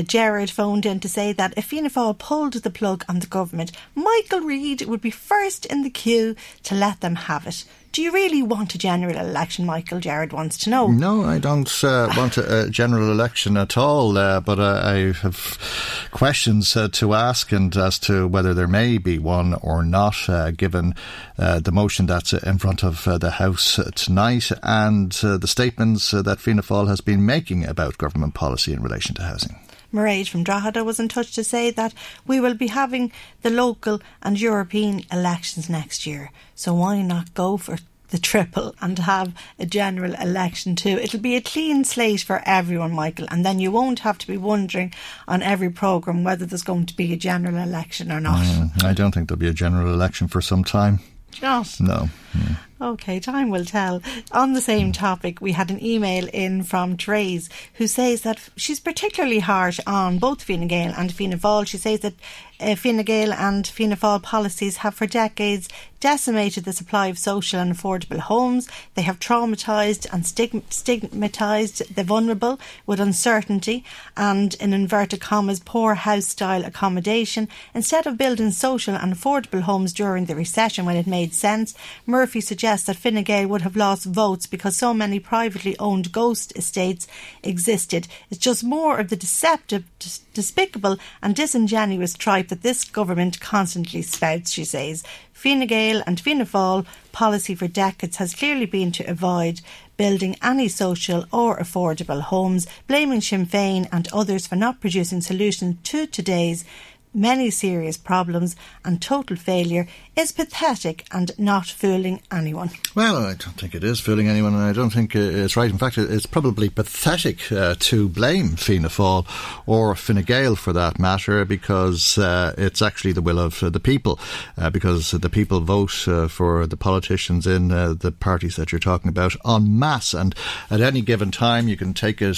Jared phoned in to say that if Fianna Fáil pulled the plug on the government, Michael Reade would be first in the queue to let them have it. Do you really want a general election, Michael? Jared wants to know. No, I don't uh, want a, a, general election at all, uh, but uh, I have questions uh, to ask and as to whether there may be one or not, uh, given uh, the motion that's in front of the House tonight and the statements that Fianna Fáil has been making about government policy in relation to housing. Mairead from Drogheda was in touch to say that we will be having the local and European elections next year. So why not go for the triple and have a general election too. It'll be a clean slate for everyone, Michael, and then you won't have to be wondering on every programme whether there's going to be a general election or not. Mm, I don't think there'll be a general election for some time. Just no. Okay, time will tell. On the same topic, we had an email in from Therese who says that she's particularly harsh on both Fine Gael and Fianna Fáil. She says that uh, Fine Gael and Fianna Fáil policies have for decades decimated the supply of social and affordable homes. They have traumatised and stigmatised the vulnerable with uncertainty and, in inverted commas, poor house style accommodation. Instead of building social and affordable homes during the recession when it made sense, Murphy suggests that Fine Gael would have lost votes because so many privately owned ghost estates existed. It's just more of the deceptive, despicable, and disingenuous tripe that this government constantly spouts, she says. Fine Gael and Fianna Fáil policy for decades has clearly been to avoid building any social or affordable homes, blaming Sinn Féin and others for not producing solutions to today's many serious problems and total failure is pathetic and not fooling anyone. Well, I don't think it is fooling anyone, and I don't think uh, it's right. In fact, it's probably pathetic uh, to blame Fianna Fáil or Fine Gael for that matter, because uh, it's actually the will of the people, uh, because the people vote uh, for the politicians in uh, the parties that you're talking about en masse, and at any given time you can take it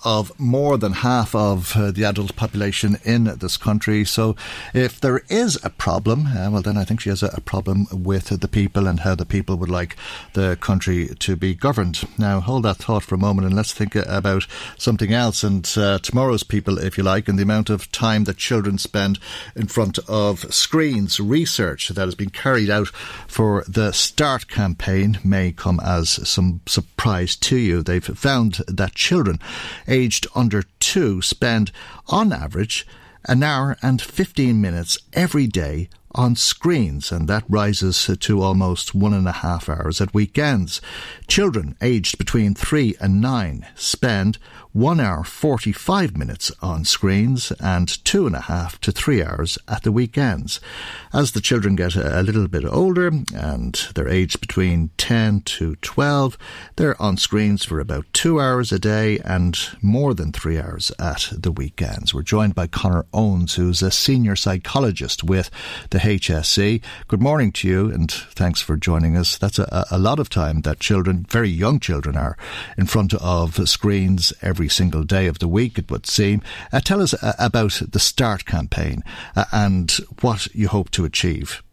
of more than half of uh, the adult population in this country. So, if there is a problem, uh, well, then I think she has a, a, problem with the people and how the people would like the country to be governed. Now, hold that thought for a moment and let's think about something else and uh, tomorrow's people, if you like, and the amount of time that children spend in front of screens. Research that has been carried out for the START campaign may come as some surprise to you. They've found that children aged under two spend, on average, an hour and 15 minutes every day on screens, and that rises to almost one and a half hours at weekends. Children aged between three and nine spend 1 hour 45 minutes on screens and two and a half to three hours at the weekends. As the children get a little bit older and they're aged between 10 to 12, they're on screens for about two hours a day and more than three hours at the weekends. We're joined by Connor Owens, who's a senior psychologist with the HSE. Good morning to you and thanks for joining us. That's a, a lot of time that children, very young children, are in front of screens every every single day of the week, it would seem. Uh, tell us uh, about the START campaign uh, and what you hope to achieve.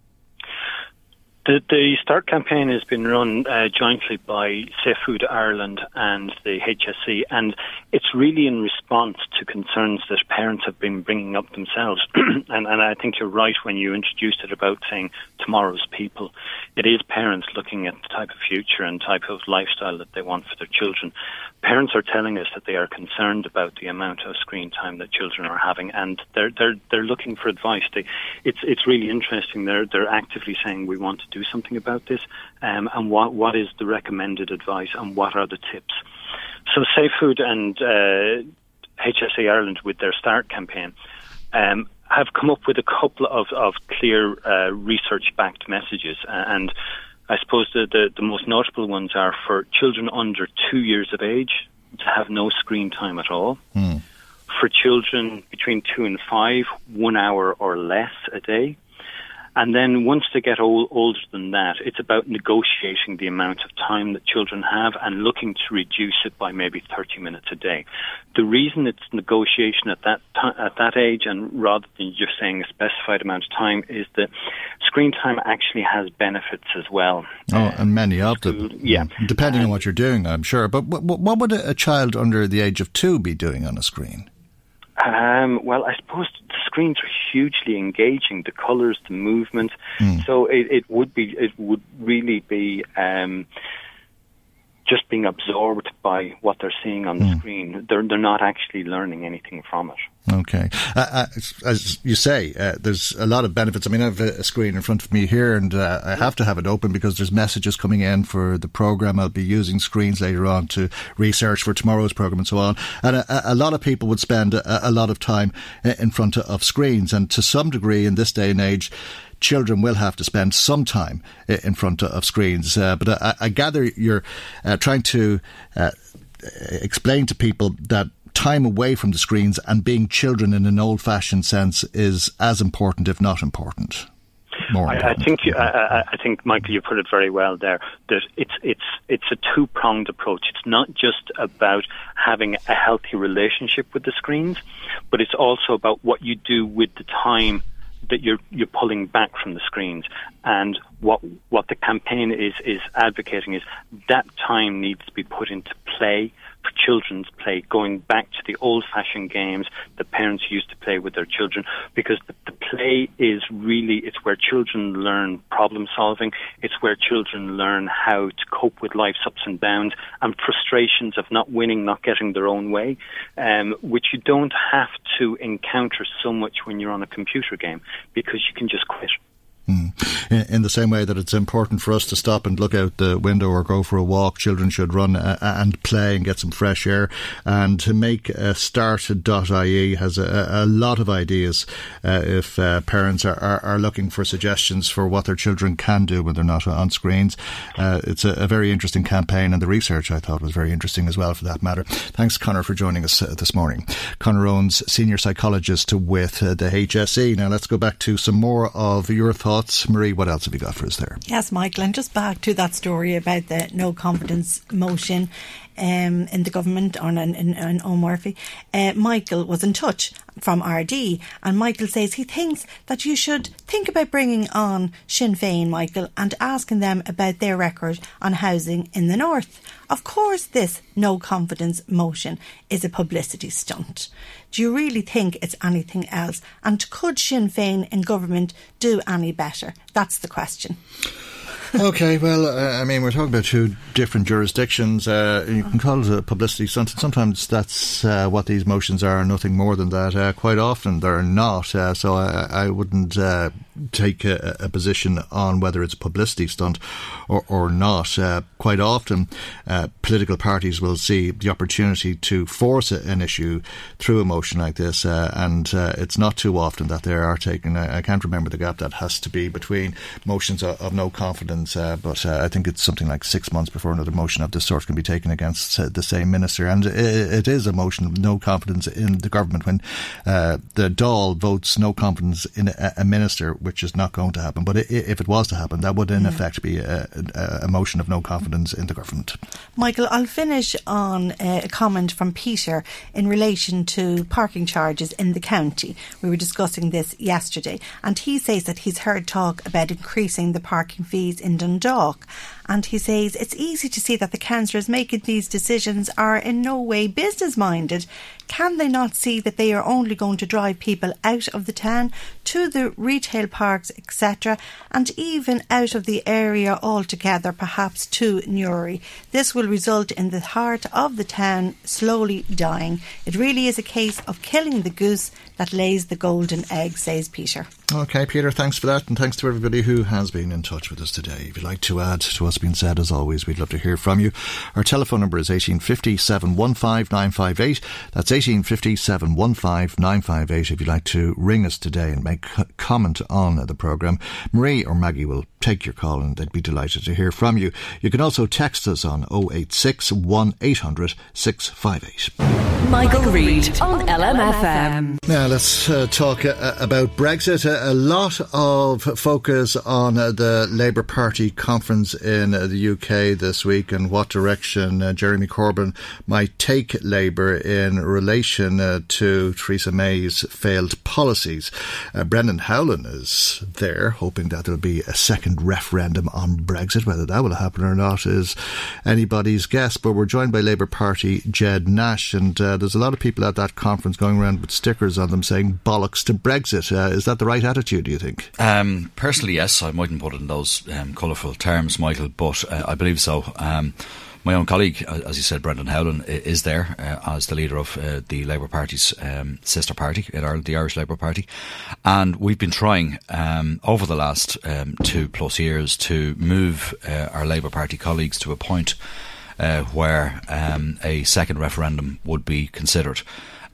The, the START campaign has been run uh, jointly by Safe Food Ireland and the HSE, and it's really in response to concerns that parents have been bringing up themselves. [clears throat] and, and I think you're right when you introduced it about saying tomorrow's people. It is parents looking at the type of future and type of lifestyle that they want for their children parents are telling us that they are concerned about the amount of screen time that children are having, and they're they're they're looking for advice. They, it's it's really interesting. They're they're actively saying we want to do something about this, um, and what what is the recommended advice, and what are the tips. so Safe Food and uh, HSE Ireland, with their START campaign, um, have come up with a couple of, of clear uh, research backed messages. And I suppose the, the, the, most notable ones are for children under two years of age to have no screen time at all. Mm. For children between two and five, one hour or less a day. And then once they get old, older than that, it's about negotiating the amount of time that children have and looking to reduce it by maybe 30 minutes a day. The reason it's negotiation at that t- at that age and rather than just saying a specified amount of time is that screen time actually has benefits as well. Oh, and many of them. Yeah. Depending on what you're doing, I'm sure. But what, what would a child under the age of two be doing on a screen? Um, well, I suppose screens are hugely engaging. The colours, the movement. Mm. So it, it, would be, it would really be um, just being absorbed by what they're seeing on the mm. screen. They're they're not actually learning anything from it. Okay, uh, uh, as you say, uh, there's a lot of benefits. I mean, I have a screen in front of me here, and uh, I have to have it open because there's messages coming in for the program. I'll be using screens later on to research for tomorrow's program and so on. And a, a lot of people would spend a, a lot of time in front of screens, and to some degree, in this day and age children will have to spend some time in front of screens. Uh, but I, I, gather you're uh, trying to uh, explain to people that time away from the screens and being children in an old fashioned sense is as important, if not important. More I, I think you, I, I, think Michael, you put it very well there. That it's it's it's a two pronged approach. It's not just about having a healthy relationship with the screens, but it's also about what you do with the time that you're you're pulling back from the screens. And what what the campaign is is advocating is that time needs to be put into play children's play, going back to the old fashioned games that parents used to play with their children, because the, the play is really, it's where children learn problem solving, it's where children learn how to cope with life's ups and downs and frustrations of not winning, not getting their own way, um, which you don't have to encounter so much when you're on a computer game, because you can just quit. Mm. In the same way that it's important for us to stop and look out the window or go for a walk, children should run uh, and play and get some fresh air. And to make a start, start.ie has a, a, lot of ideas uh, if uh, parents are, are, are, looking for suggestions for what their children can do when they're not on screens. Uh, it's a, a, very interesting campaign, and the research I thought was very interesting as well, for that matter. Thanks, Connor, for joining us uh, this morning. Connor Owens, senior psychologist with uh, the HSE. Now let's go back to some more of your thoughts thoughts. Marie, what else have you got for us there? Yes, Michael, and just back to that story about the no confidence motion um, in the government on in, in, Eoghan Murphy. Uh, Michael was in touch from Ardee, and Michael says he thinks that you should think about bringing on Sinn Féin, Michael, and asking them about their record on housing in the north. Of course, this no confidence motion is a publicity stunt. Do you really think it's anything else? And could Sinn Féin in government do any better? That's the question okay, well, uh, I mean, we're talking about two different jurisdictions. Uh, you can call it a publicity stunt. Sometimes that's uh, what these motions are, nothing more than that. Uh, quite often they're not. Uh, so I, I wouldn't uh, take a, a, position on whether it's a publicity stunt or, or not. quite often, political parties will see the opportunity to force an issue through a motion like this, and it's not too often that they are taken. I, I, can't remember the gap that has to be between motions of, of no confidence uh, but uh, I think it's something like six months before another motion of this sort can be taken against uh, the same minister. And it, it is a motion of no confidence in the government when uh, the Dáil votes no confidence in a, a, minister, which is not going to happen. But if it was to happen, that would in mm. effect be a, a, a, motion of no confidence in the government. Michael, I'll finish on a comment from Peter in relation to parking charges in the county. We were discussing this yesterday, and he says that he's heard talk about increasing the parking fees in Dundalk. And he says it's easy to see that the councillors making these decisions are in no way business minded. Can they not see that they are only going to drive people out of the town to the retail parks, etc., and even out of the area altogether, perhaps to Newry? This will result in the heart of the town slowly dying. It really is a case of killing the goose that lays the golden egg, says Peter. Okay, Peter, thanks for that, and thanks to everybody who has been in touch with us today. If you'd like to add to what's been said. As always, we'd love to hear from you. Our telephone number is 1850 715 958. That's 1850 715 958 if you'd like to ring us today and make a comment on the programme. Marie or Maggie will take your call and they'd be delighted to hear from you. You can also text us on 086 1800 658. Michael Reade on LMFM. Now let's uh, talk uh, about Brexit. A, a, lot of focus on uh, the Labour Party conference in uh, the UK this week and what direction uh, Jeremy Corbyn might take Labour in relation uh, to Theresa May's failed policies. Brendan Howlin is there, hoping that there'll be a second referendum on Brexit. Whether that will happen or not is anybody's guess. But we're joined by Labour Party Ged Nash, and uh, there's a lot of people at that conference going around with stickers on them saying bollocks to Brexit. Uh, is that the right attitude, do you think? Um, personally, yes. I mightn't put it in those um, colourful terms, Michael, but uh, I believe so. Um, my own colleague, as you said, Brendan Howlin, is there uh, as the leader of uh, the Labour Party's um, sister party in Ireland, the Irish Labour Party. And we've been trying um, over the last um, two plus years to move uh, our Labour Party colleagues to a point uh, where um, a second referendum would be considered.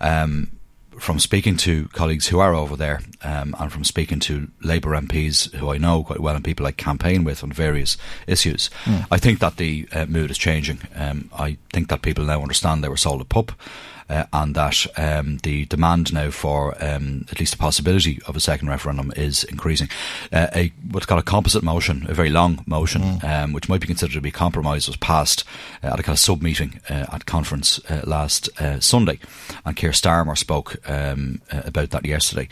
Um, from speaking to colleagues who are over there um, and from speaking to Labour MPs who I know quite well and people I campaign with on various issues, mm. I think that the uh, mood is changing. Um, I think that people now understand they were sold a pup uh, and that um, the demand now for um, at least the possibility of a second referendum is increasing. Uh, a what's called a composite motion, a very long motion, mm. um, which might be considered to be a compromise, was passed uh, at a kind of sub meeting uh, at conference uh, last uh, Sunday, and Keir Starmer spoke um, about that yesterday,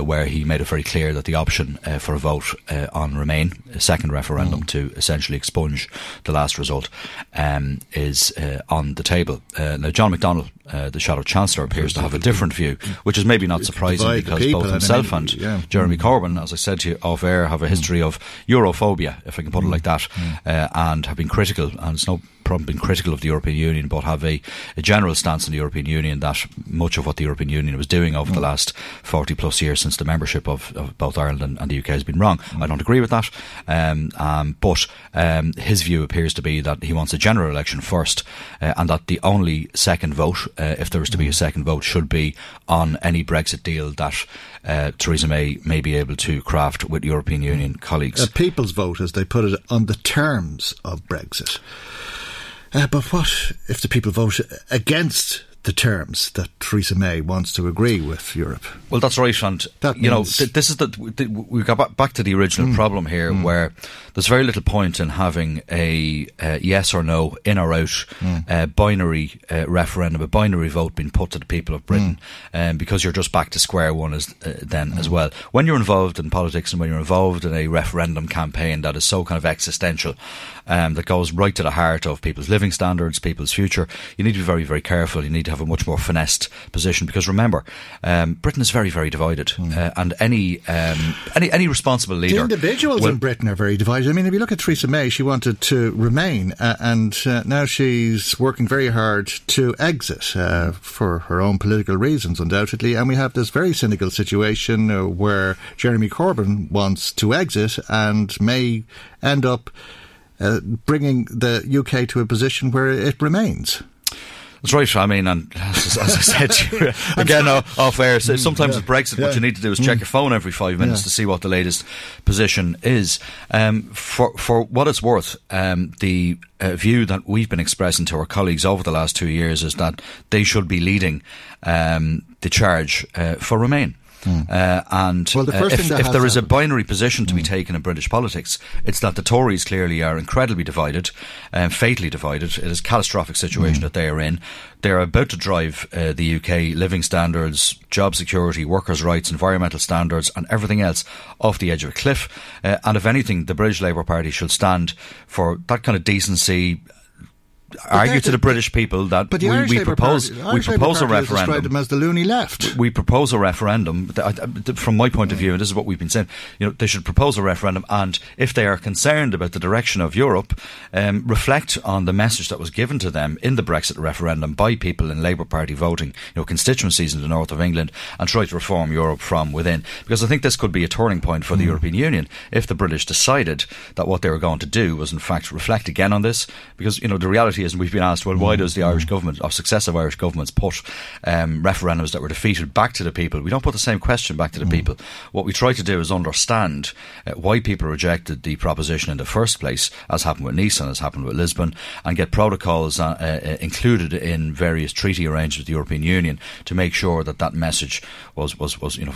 where he made it very clear that the option for a vote on Remain, a second referendum mm. to essentially expunge the last result, um, is on the table. now, John McDonnell uh, the Shadow Chancellor appears to have a different view, which is maybe not surprising because both himself and yeah. Jeremy Corbyn, as I said to you off air, have a history of Europhobia, if I can put it like that, mm. uh, and have been critical. And it's no problem been critical of the European Union, but have a, a, general stance in the European Union that much of what the European Union was doing over mm. the last 40 plus years since the membership of, of both Ireland and, and, the UK has been wrong. Mm. I don't agree with that. Um, um, but um, his view appears to be that he wants a general election first, uh, and that the only second vote, uh, if there is to be a mm. second vote, should be on any Brexit deal that uh, Theresa May may be able to craft with European Union colleagues. A people's vote, as they put it, on the terms of Brexit. Uh, but what if the people vote against the terms that Theresa May wants to agree with Europe. Well, that's right, and that you know th- this is the th- we got back to the original mm. problem here, mm. where there's very little point in having a uh, yes or no, in or out, mm. uh, binary uh, referendum, a binary vote being put to the people of Britain, um, because you're just back to square one as uh, then as well. When you're involved in politics and when you're involved in a referendum campaign that is so kind of existential, um, that goes right to the heart of people's living standards, people's future, you need to be very, very careful. You need to have a much more finessed position because remember, um, Britain is very, very divided, mm. uh, and any um, any any responsible leader, the individuals will, in Britain are very divided. I mean, if you look at Theresa May, she wanted to remain, uh, and uh, now she's working very hard to exit uh, for her own political reasons, undoubtedly. And we have this very cynical situation uh, where Jeremy Corbyn wants to exit and may end up. Uh, bringing the UK to a position where it remains. That's right. I mean, and [laughs] as, as I said to you, [laughs] again off air, so sometimes yeah. with Brexit, yeah. what you need to do is check mm. your phone every five minutes yeah. to see what the latest position is. Um, for for what it's worth, um, the uh, view that we've been expressing to our colleagues over the last two years is that they should be leading um, the charge uh, for Remain. Mm. Uh, and well, the uh, if, if there is a binary position to mm. be taken in British politics, it's that the Tories clearly are incredibly divided, um, fatally divided. It is a catastrophic situation mm. that they are in. They're about to drive uh, the UK living standards, job security, workers' rights, environmental standards, and everything else off the edge of a cliff. Uh, and if anything, the British Labour Party should stand for that kind of decency, argue to the British people that but we, we propose Party, we propose a referendum. them as the loony left. We propose a referendum. th- I- th- From my point of view, and this is what we've been saying, you know, they should propose a referendum, and if they are concerned about the direction of Europe, um, reflect on the message that was given to them in the Brexit referendum by people in Labour Party voting, you know, constituencies in the north of England, and try to reform Europe from within. Because I think this could be a turning point for the European Union if the British decided that what they were going to do was, in fact, reflect again on this. Because you know, the reality is, and we've been asked, well, why does the Irish government, or successive Irish governments, put um, referendums that were defeated back to the people? We don't put the same question back to the people. What we try to do is understand uh, why people rejected the proposition in the first place, as happened with Nice and as happened with Lisbon, and get protocols uh, uh, included in various treaty arrangements with the European Union to make sure that that message was was was you know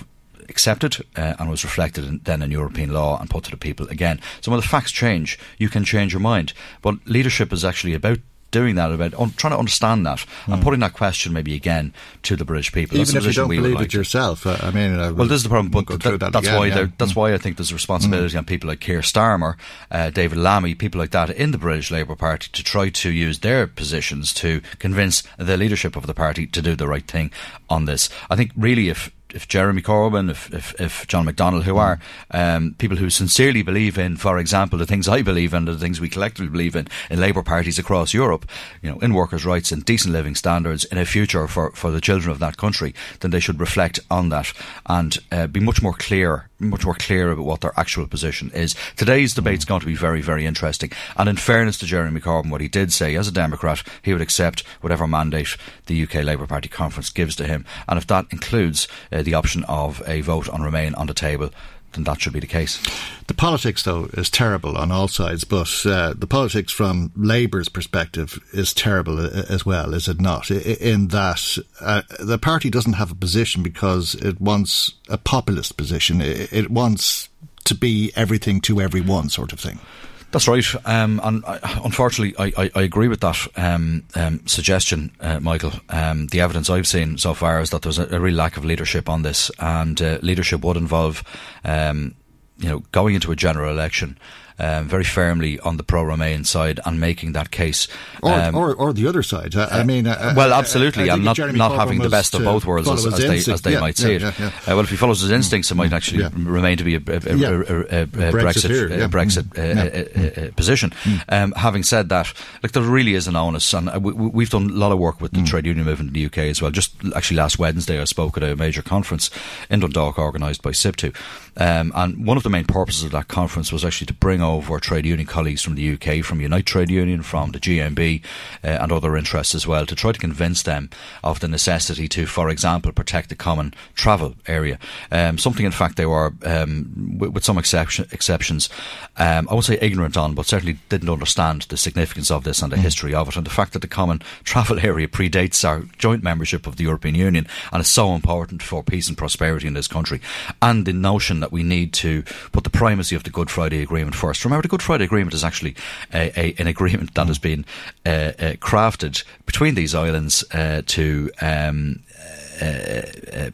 accepted uh, and was reflected in, then in European law and put to the people again. So when the facts change, you can change your mind. But leadership is actually about doing that, about un- trying to understand that and putting that question maybe again to the British people. Hmm. Even the if you don't believe like it yourself, uh, I mean, I well, this is the problem. But through that- that that's again, why yeah. that's Mm. why I think there's a responsibility on people like Keir Starmer, uh, David Lammy, people like that in the British Labour Party to try to use their positions to convince the leadership of the party to do the right thing on this. I think really if if Jeremy Corbyn, if, if, if John McDonnell, who are um, people who sincerely believe in, for example, the things I believe in, and the things we collectively believe in, in Labour parties across Europe, you know, in workers' rights and decent living standards, in a future for, for the children of that country, then they should reflect on that and uh, be much more clear, much more clear about what their actual position is. Today's debate's going to be very, very interesting. And in fairness to Jeremy Corbyn, what he did say as a Democrat, he would accept whatever mandate the UK Labour Party conference gives to him. And if that includes uh, the option of a vote on Remain on the table, then that should be the case. The politics, though, is terrible on all sides, but uh, the politics from Labour's perspective is terrible uh, as well, is it not? In that uh, the party doesn't have a position because it wants a populist position. It it wants to be everything to everyone, sort of thing. That's right. Um, and I, unfortunately, I, I, I agree with that um, um, suggestion, uh, Michael. Um, the evidence I've seen so far is that there's a, a real lack of leadership on this, and uh, leadership would involve, um, you know, going into a general election. Um, very firmly on the pro-Remain side and making that case, Or, Um, or, or the other side. I, I mean, uh, well, uh, absolutely, I, am not Jeremy not Corbyn having the best of both worlds as, as they as they Yeah, might yeah, see it. yeah. Uh, well, if he follows his instincts, it might actually remain to be a, a, a, a, Brexit Brexit here, uh. Brexit Mm. uh, Yeah. uh, uh, uh, position. Um, having said that, like there really is an onus, and uh, we, we've done a lot of work with the trade union movement in the UK as well. Just actually last Wednesday, I spoke at a major conference in Dundalk organised by SIPTU, um, and one of the main purposes of that conference was actually to bring over trade union colleagues from the UK, from Unite Trade Union, from the GMB, uh, and other interests as well, to try to convince them of the necessity to, for example, protect the common travel area. Um, something, in fact, they were, um, with, with some exception, exceptions, um, I won't say ignorant on, but certainly didn't understand the significance of this and the history of it, and the fact that the common travel [laughs] area predates our joint membership of the European Union and is so important for peace and prosperity in this country, and the notion that we need to put the primacy of the Good Friday Agreement first. Remember, the Good Friday Agreement is actually a, a, an agreement that has been uh, uh, crafted between these islands uh, to. Um, uh, uh,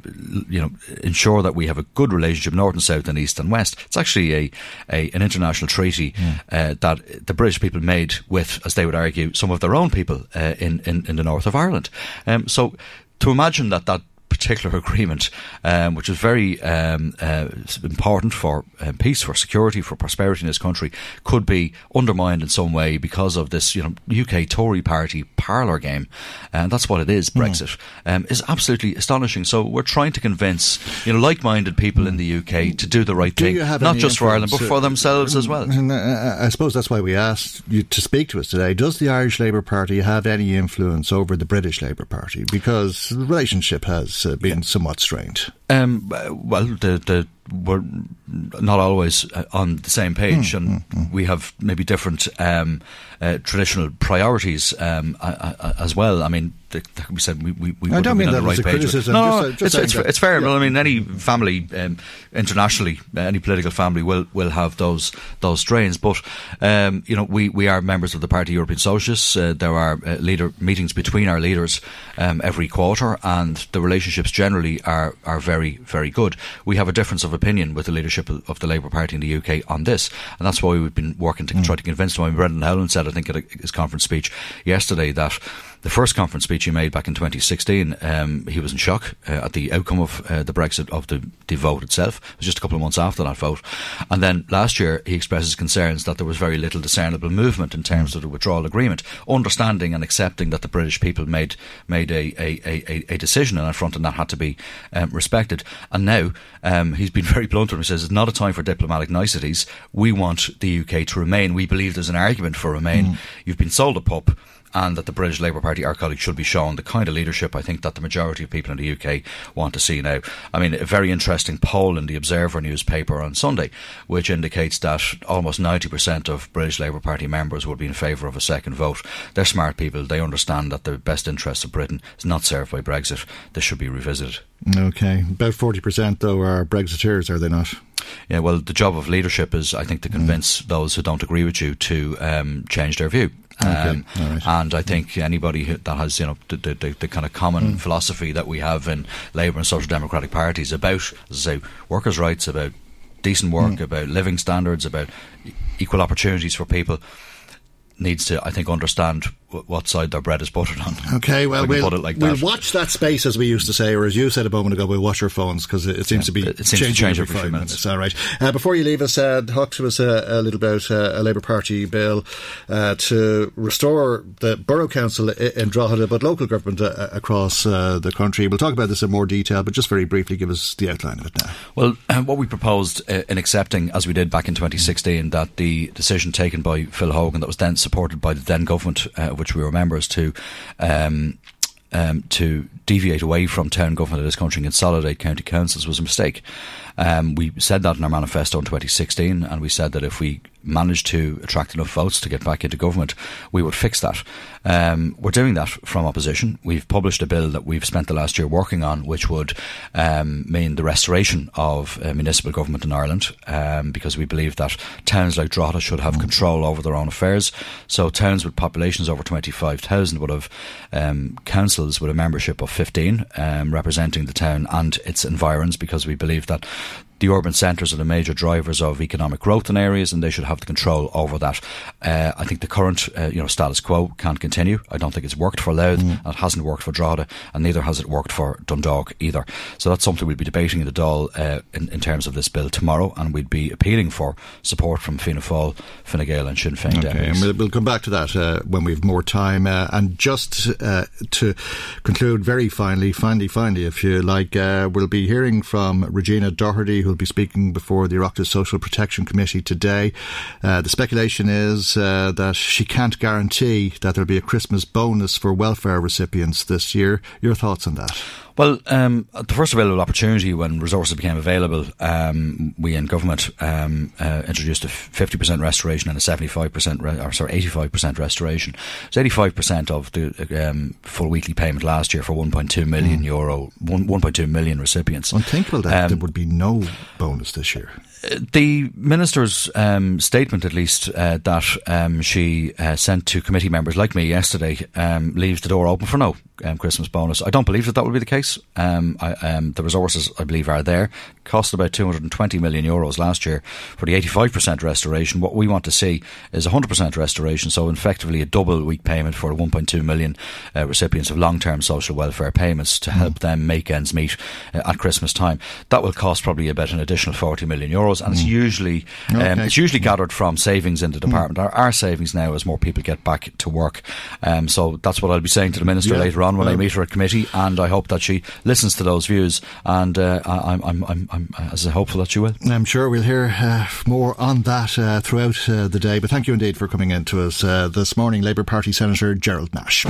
you know, ensure that we have a good relationship, north and south, and east and west. It's actually a, a an international treaty uh, that the British people made with, as they would argue, some of their own people uh, in, in in the north of Ireland. Um, so, to imagine that that particular agreement, um, which is very um, uh, important for um, peace, for security, for prosperity in this country, could be undermined in some way because of this, you know, UK Tory party parlour game, and that's what it is. Brexit um, is absolutely astonishing. So we're trying to convince, you know, like-minded people in the UK to do the right Do thing, not just for Ireland, but for uh, themselves as well. And uh, I suppose that's why we asked you to speak to us today. Does the Irish Labour Party have any influence over the British Labour Party? Because the relationship has uh, been somewhat strained. Um, well, the, the, we're not always uh, on the same page, Hmm, and we have maybe different um, uh, traditional priorities um, uh, uh, as well. I mean, like we said, we, we, we I don't mean on that the as right a page. criticism, No, just, no, just it's, it's, that- it's fair. yeah. Well, I mean, any family um, internationally, uh, any political family will will have those those strains. But um, you know, we, we are members of the Party European Socialists. Uh, there are uh, leader meetings between our leaders um, every quarter, and the relationships generally are are very very good. We have a difference of opinion with the leadership of, the Labour Party in the UK on this, and that's why we've been working to mm. try to convince them. I mean, Brendan Howlin said, I think, at his conference speech yesterday that the first conference speech he made back in 2016, um, he was in shock uh, at the outcome of uh, the Brexit of the, the vote itself. It was just a couple of months after that vote. And then last year, he expresses concerns that there was very little discernible movement in terms of the withdrawal agreement, understanding and accepting that the British people made made a, a, a, a decision on that front and that had to be um, respected. And now um, he's been [laughs] very blunt and he says it's not a time for diplomatic niceties. We want the UK to remain. We believe there's an argument for remain. Mm. You've been sold a pup and that the British Labour Party, our colleagues, should be shown the kind of leadership I think that the majority of people in the UK want to see now. I mean, a very interesting poll in the Observer newspaper on Sunday, which indicates that almost 90% of British Labour Party members would be in favour of a second vote. They're smart people. They understand that the best interests of Britain is not served by Brexit. This should be revisited. Okay. About 40% though are Brexiteers, are they not? Yeah, well, the job of leadership is, I think, to convince mm. those who don't agree with you to um, change their view. Um, okay. right. And I think anybody that has, you know, the, the, the kind of common mm. philosophy that we have in Labour and Social Democratic parties about, as I say, workers' rights, about decent work, mm. about living standards, about equal opportunities for people, needs to, I think, understand what side their bread is buttered on. Okay, well, we'll, like we'll watch that space, as we used to say, or as you said a moment ago, we'll watch our phones because it, it, seems yeah, to be it seems changing to change every, every five minutes. minutes. All right. Uh, before you leave us, uh, talk to us uh, a little about uh, a Labour Party bill uh, to restore the Borough Council in Drogheda, but local government uh, across the country. We'll talk about this in more detail, but just very briefly, give us the outline of it now. Well, what we proposed in accepting, as we did back in 2016, that the decision taken by Phil Hogan, that was then supported by the then government, of which we were members, to um, um, to deviate away from town government of this country and consolidate county councils was a mistake. Um, we said that in our manifesto in 2016, and we said that if we managed to attract enough votes to get back into government, we would fix that. Um, we're doing that from opposition. We've published a bill that we've spent the last year working on, which would um, mean the restoration of uh, municipal government in Ireland, um, because we believe that towns like Drogheda should have control over their own affairs. So towns with populations over 25,000 would have um, councils with a membership of 15, um, representing the town and its environs, because we believe that the urban centres are the major drivers of economic growth in areas, and they should have the control over that. Uh, I think the current, uh, you know, status quo can't continue. I don't think it's worked for Louth, mm. and it hasn't worked for Drogheda, and neither has it worked for Dundalk either. So that's something we'll be debating in the Dáil uh, in, in, terms of this bill tomorrow, and we'd be appealing for support from Fianna Fáil, Fine Gael, and Sinn Féin. Okay, and we'll, we'll, come back to that uh, when we have more time. Uh, and just uh, to conclude, very finally, finally, finally, if you like, we'll be hearing from Regina Doherty who'll be speaking before the Oireachtas Social Protection Committee today. Uh, the speculation is uh, that she can't guarantee that there'll be a Christmas bonus for welfare recipients this year. Your thoughts on that? Well, um, the first available opportunity when resources became available, um, we in government um, uh, introduced a 50% restoration and a 75%, re- or sorry, 85% restoration. So 85% of the um, full weekly payment last year for one point two million mm. euro, one point two million recipients. Unthinkable that um, there would be no bonus this year the minister's um, statement, at least, uh, that um, she uh, sent to committee members like me yesterday, um, leaves the door open for no um, Christmas bonus. I don't believe that that will be the case. Um, I, um, the resources, I believe, are there. Cost about 220 million euros last year for the 85% restoration. What we want to see is 100% restoration, so effectively a double week payment for 1.2 million uh, recipients of long-term social welfare payments to help mm. them make ends meet uh, at Christmas time. That will cost probably about an additional 40 million euros, and mm. it's usually um, okay. it's usually gathered from savings in the mm. department. Mm. Our, our, savings now as more people get back to work. Um, so that's what I'll be saying to the minister yeah. later on when I meet her at committee, and I hope that she listens to those views. And uh, I'm, I'm, I'm, I'm as hopeful that she will. I'm sure we'll hear uh, more on that uh, throughout uh, the day. But thank you indeed for coming in to us uh, this morning, Labour Party Senator Gerald Nash.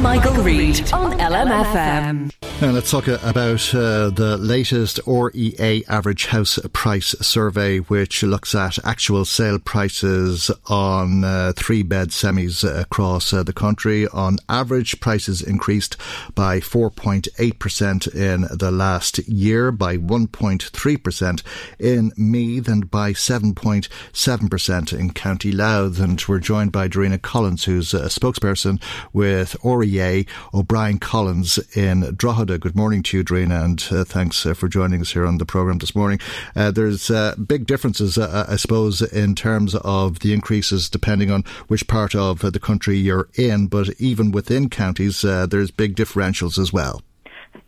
Michael, Michael Reade on LMFM. Now let's talk about uh, the latest REA average house price survey, which looks at actual sale prices on three bed semis across the country. On average, prices increased by 4.8% in the last year, by 1.3% in Meath, and by 7.7% in County Louth. And we're joined by Darina Collins, who's a spokesperson with REA O'Brien Collins in Drogheda. Good morning to you, Darina, and uh, thanks uh, for joining us here on the programme this morning. Uh, there's uh, big differences, uh, I suppose, in terms of the increases depending on which part of the country you're in, but even within counties, there's big differentials as well.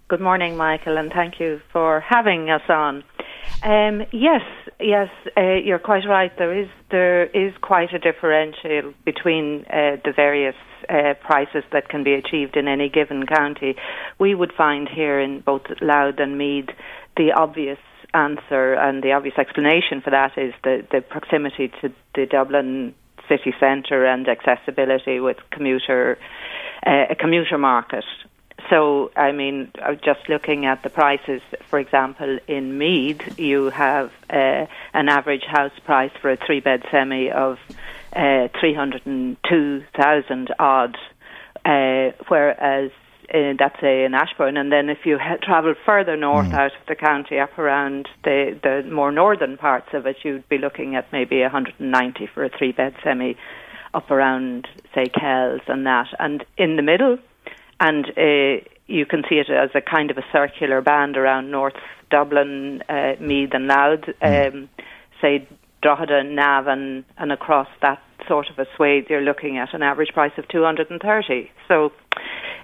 Good morning, Michael, and thank you for having us on. Um, yes, yes, uh, you're quite right. There is there is quite a differential between uh, the various uh, prices that can be achieved in any given county. We would find here in both Louth and Meath the obvious answer and the obvious explanation for that is the, the proximity to the Dublin city centre and accessibility with commuter uh, a commuter market. So, I mean, uh, just looking at the prices, for example, in Meath, you have uh, an average house price for a three bed semi of uh, 302,000 odd, uh, whereas uh, that's a, in Ashbourne. And then if you ha- travel further north mm. out of the county, up around the, the more northern parts of it, you'd be looking at maybe 190 for a three bed semi up around, say, Kells and that. And in the middle, and uh, you can see it as a kind of a circular band around North Dublin, uh, Meath and Louth, mm. um, say Drogheda, Navan, and across that sort of a swathe, you're looking at an average price of 230. So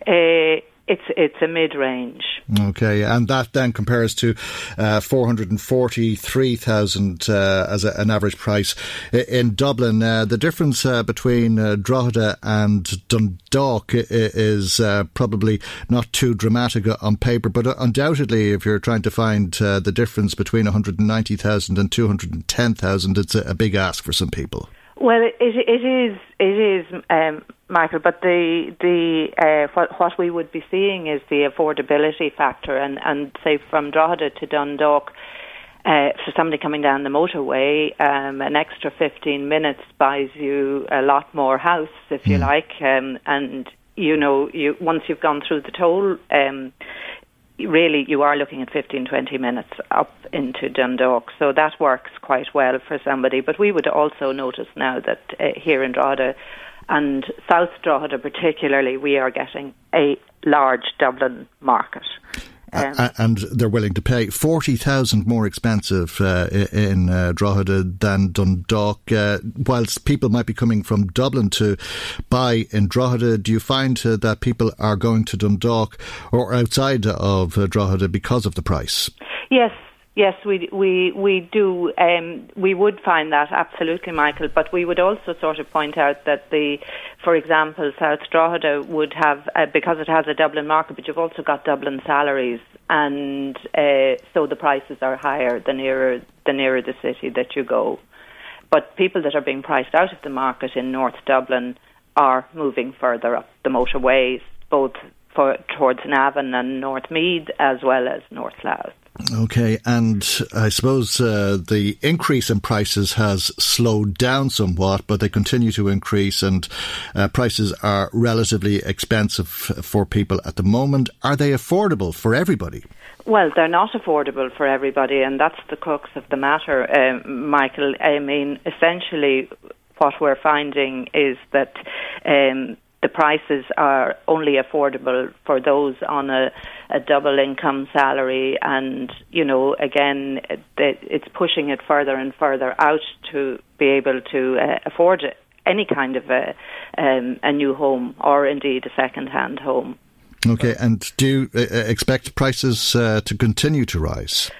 uh, it's it's a mid range. Okay, and that then compares to uh, four hundred and forty three thousand uh, as a, an average price in Dublin. Uh, the difference uh, between uh, Drogheda and Dundalk is uh, probably not too dramatic on paper, but undoubtedly, if you're trying to find the difference between one hundred and ninety thousand and two hundred and ten thousand, it's a, a big ask for some people. Well, it, it is it is um, Michael, but the the uh, what what we would be seeing is the affordability factor, and and say from Drogheda to Dundalk. Uh, for somebody coming down the motorway, um, an extra 15 minutes buys you a lot more house, if you mm. like. Um, and you know, you once you've gone through the toll, um, really you are looking at 15, 20 minutes up into Dundalk. So that works quite well for somebody. But we would also notice now that uh, here in Drogheda and South Drogheda particularly, we are getting a large Dublin market. Um, and they're willing to pay forty thousand more expensive uh, in uh, Drogheda than Dundalk. Uh, whilst people might be coming from Dublin to buy in Drogheda, do you find uh, that people are going to Dundalk or outside of uh, Drogheda because of the price? Yes, Yes, we we we do. Um, we would find that absolutely, Michael. But we would also sort of point out that the, for example, South Drogheda would have uh, because it has a Dublin market, but you've also got Dublin salaries, and uh, so the prices are higher the nearer the nearer the city that you go. But people that are being priced out of the market in North Dublin are moving further up the motorways, both for towards Navan and North Meath as well as North Louth. Okay, and I suppose uh, the increase in prices has slowed down somewhat, but they continue to increase, and uh, prices are relatively expensive for people at the moment. Are they affordable for everybody? Well, they're not affordable for everybody, and that's the crux of the matter, uh, Michael. I mean, essentially, what we're finding is that um, the prices are only affordable for those on a, a double income salary, and you know, again, it's pushing it further and further out to be able to uh, afford any kind of a, um, a new home or indeed a second hand home. Okay, and do you uh, expect prices uh, to continue to rise?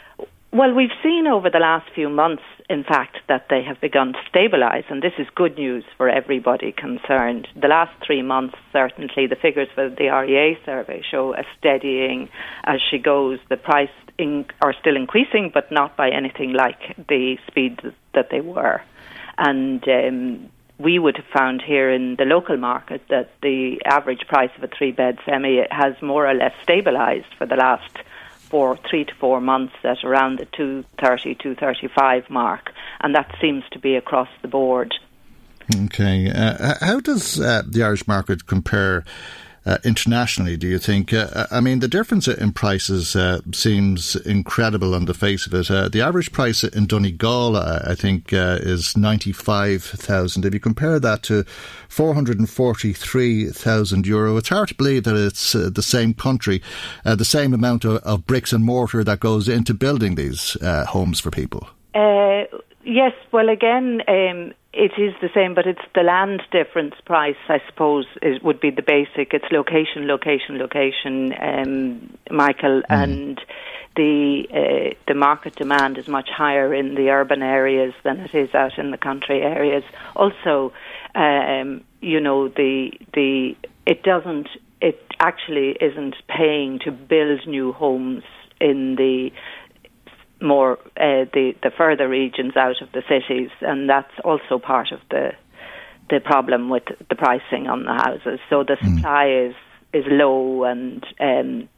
Well, we've seen over the last few months, in fact, that they have begun to stabilise, and this is good news for everybody concerned. The last three months, certainly, the figures for the REA survey show a steadying as she goes. The price in, are still increasing, but not by anything like the speed that they were. And um, we would have found here in the local market that the average price of a three bed semi has more or less stabilised for the last for three to four months at around the 230, 235 mark, and that seems to be across the board. Okay. Uh, how does uh, the Irish market compare uh, internationally, do you think? Uh, I mean, the difference in prices uh, seems incredible on the face of it. Uh, the average price in Donegal, uh, I think, uh, is 95,000. If you compare that to 443,000 euro, it's hard to believe that it's the same country, the same amount of, of, bricks and mortar that goes into building these homes for people. yes, well, again, um, it is the same, but it's the land difference price, I suppose, is, would be the basic. It's location, location, location, um, Michael, mm. and the uh, the market demand is much higher in the urban areas than it is out in the country areas. Also, um, you know, the the it doesn't it actually isn't paying to build new homes in the more uh, the the further regions out of the cities, and that's also part of the the problem with the pricing on the houses. So the mm. supply is is low, and um,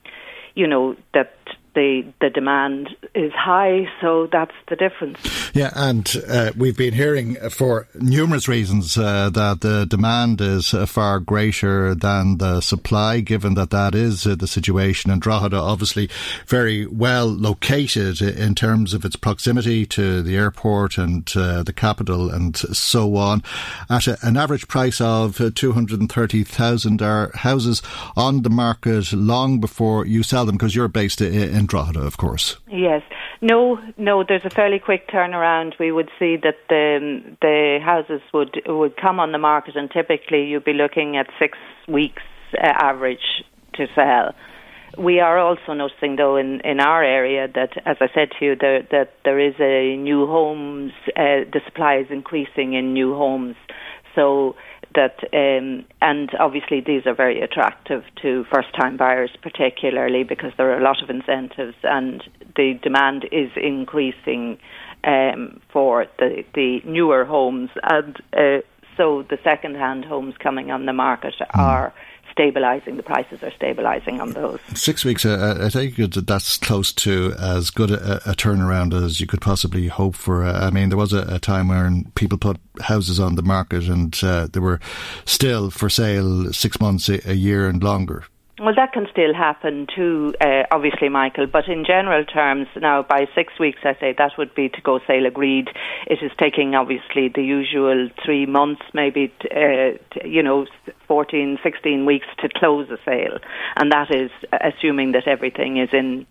you know that the the demand is high, so that's the difference. Yeah, and uh, we've been hearing for numerous reasons uh, that the demand is uh, far greater than the supply, given that that is uh, the situation. And Drogheda, obviously, very well located in terms of its proximity to the airport and uh, the capital, and so on. At a, an average price of uh, two hundred and thirty thousand, are houses on the market long before you sell them because you're based in in Drogheda, of course. Yes. No, no, there's a fairly quick turnaround. We would see that the the houses would would come on the market and typically you'd be looking at 6 weeks uh, average to sell. We are also noticing, though, in, in our area that, as I said to you, there, that there is a new homes, uh, the supply is increasing in new homes. So that, um, and obviously these are very attractive to first-time buyers, particularly because there are a lot of incentives, and the demand is increasing um, for the the newer homes, and uh, so the second-hand homes coming on the market mm. are stabilising. The prices are stabilising on those. Six weeks, uh, uh I think that's close to as good a, a, turnaround as you could possibly hope for. Uh, I mean, there was a, a, time when people put houses on the market and uh, they were still for sale six months, a, a year, and longer. Well, that can still happen too, uh, obviously, Michael. But in general terms, now by six weeks, I say that would be to go sale agreed. It is taking obviously the usual three months, maybe, uh, you know, 14, 16 weeks to close a sale. And that is assuming that everything is in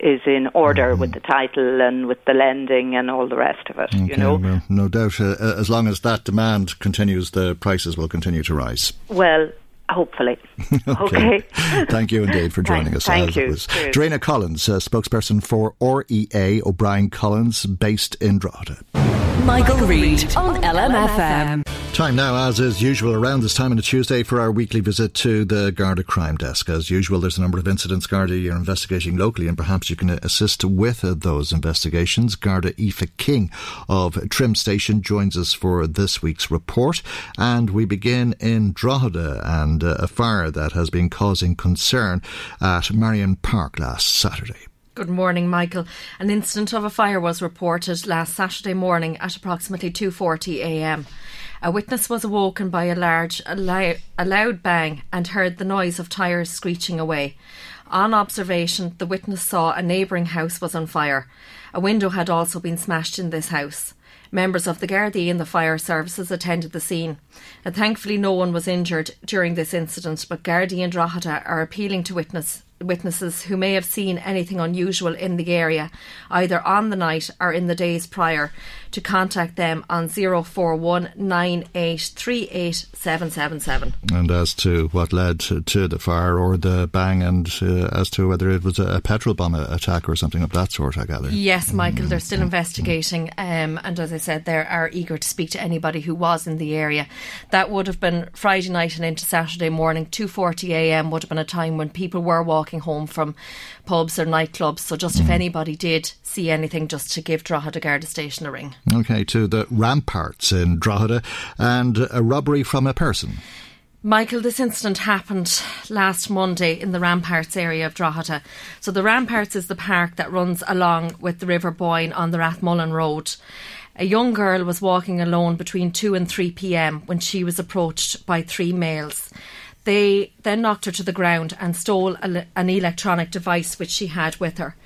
is in order mm-hmm. with the title and with the lending and all the rest of it. Okay, you know, well, no doubt. Uh, as long as that demand continues, the prices will continue to rise. Well, Hopefully. [laughs] okay. okay. Thank you indeed for [laughs] joining us. Thank you. Darina Collins, uh, spokesperson for REA O'Brien Collins, based in Drogheda. Michael, Reade on LMFM. Time now, as is usual, around this time on a Tuesday for our weekly visit to the Garda Crime Desk. As usual, there's a number of incidents Garda are investigating locally, and perhaps you can assist with uh, those investigations. Garda Aoife King of Trim Station joins us for this week's report, and we begin in Drogheda and uh, a fire that has been causing concern at Marion Park last Saturday. Good morning, Michael. An incident of a fire was reported last Saturday morning at approximately 2:40 a.m. A witness was awoken by a large, a, loud bang and heard the noise of tyres screeching away. On observation, the witness saw a neighbouring house was on fire. A window had also been smashed in this house. Members of the Gardaí and the fire services attended the scene. And thankfully, no one was injured during this incident, but Gardaí and Drogheda are appealing to witness witnesses who may have seen anything unusual in the area, either on the night or in the days prior, to contact them on 041 And as to what led to, to the fire or the bang, and uh, as to whether it was a, petrol bomb attack or something of that sort, I gather. Yes, Michael, they're still investigating. Um, and as I said, they are eager to speak to anybody who was in the area. That would have been Friday night and into Saturday morning. 2.40am would have been a time when people were walking home from pubs or nightclubs. So just if mm. anybody did see anything, just to give Drogheda Garda Station a ring. Okay, to the ramparts in Drogheda and a robbery from a person. Michael, this incident happened last Monday in the Ramparts area of Drogheda. So the Ramparts is the park that runs along with the River Boyne on the Rathmullen Road. A young girl was walking alone between 2 and 3 pm when she was approached by three males. They then knocked her to the ground and stole a, an electronic device which she had with her.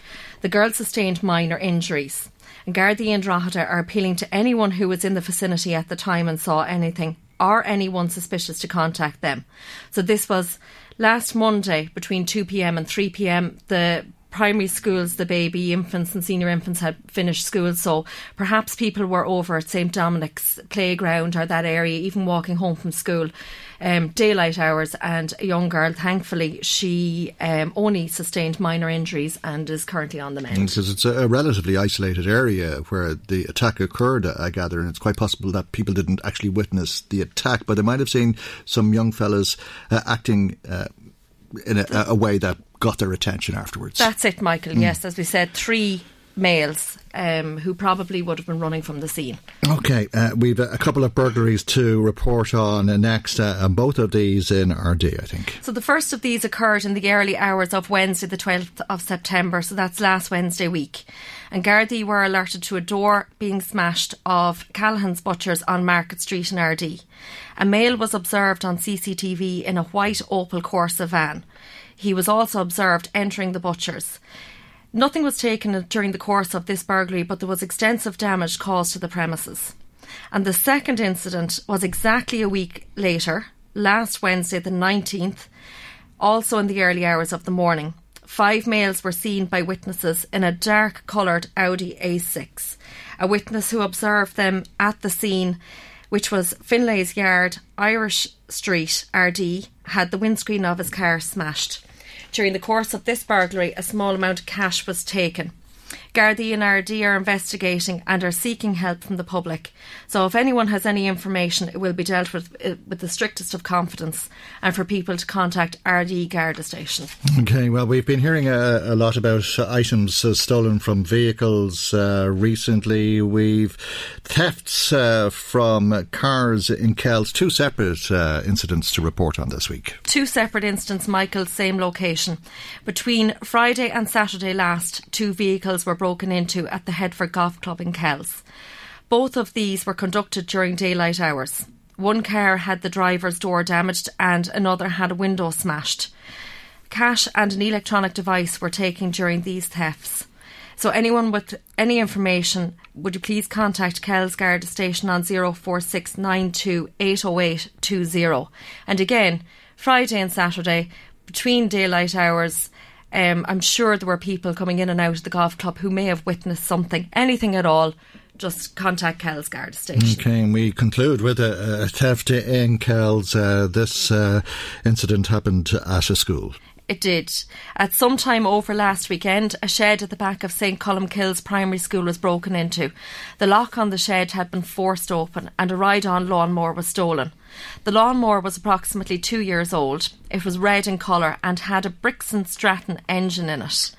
The girl sustained minor injuries. Gardaí and Drogheda are appealing to anyone who was in the vicinity at the time and saw anything or anyone suspicious to contact them. So this was last Monday between 2 pm and 3 pm. The primary schools, the baby infants and senior infants had finished school, so perhaps people were over at St Dominic's playground or that area, even walking home from school, um, daylight hours. And a young girl, thankfully, she um, only sustained minor injuries and is currently on the mend. Because it's a relatively isolated area where the attack occurred, I gather, and it's quite possible that people didn't actually witness the attack, but they might have seen some young fellas uh, acting. Uh, in a, a, way that got their attention afterwards. That's it, Michael. Mm. Yes, as we said, three males um, who probably would have been running from the scene. Okay, uh, we've a couple of burglaries to report on uh, next, uh, and both of these in Ardee, I think. So the first of these occurred in the early hours of Wednesday, the 12th of September, so that's last Wednesday week. And Gardaí were alerted to a door being smashed of Callahan's Butchers on Market Street in Ardee. A male was observed on CCTV in a white Opel Corsa van. He was also observed entering the butcher's. Nothing was taken during the course of this burglary, but there was extensive damage caused to the premises. And the second incident was exactly a week later, last Wednesday, the 19th, also in the early hours of the morning. Five males were seen by witnesses in a dark coloured Audi A6. A witness who observed them at the scene, which was Finlay's Yard, Irish Street, Ardee, had the windscreen of his car smashed. During the course of this burglary, a small amount of cash was taken. Gardaí and Ardee are investigating and are seeking help from the public. So if anyone has any information, it will be dealt with uh, with the strictest of confidence and for people to contact Ardee Garda Station. Okay, well, we've been hearing a, a lot about items uh, stolen from vehicles uh, recently. We've thefts uh, from cars in Kells, two separate uh, incidents to report on this week. Two separate incidents, Michael, same location. Between Friday and Saturday last, two vehicles were broken into at the Headfort Golf Club in Kells. Both of these were conducted during daylight hours. One car had the driver's door damaged and another had a window smashed. Cash and an electronic device were taken during these thefts. So anyone with any information, would you please contact Kells Garda Station on 04692 And again, Friday and Saturday, between daylight hours, um, I'm sure there were people coming in and out of the golf club who may have witnessed something, anything at all. Just contact Kells Guard Station. Okay, and we conclude with a, a theft in Kells. Uh, this uh, incident happened at a school. It did. At some time over last weekend, a shed at the back of St Columkills Primary School was broken into. The lock on the shed had been forced open and a ride on lawnmower was stolen. The lawnmower was approximately two years old. It was red in colour and had a Briggs and Stratton engine in it.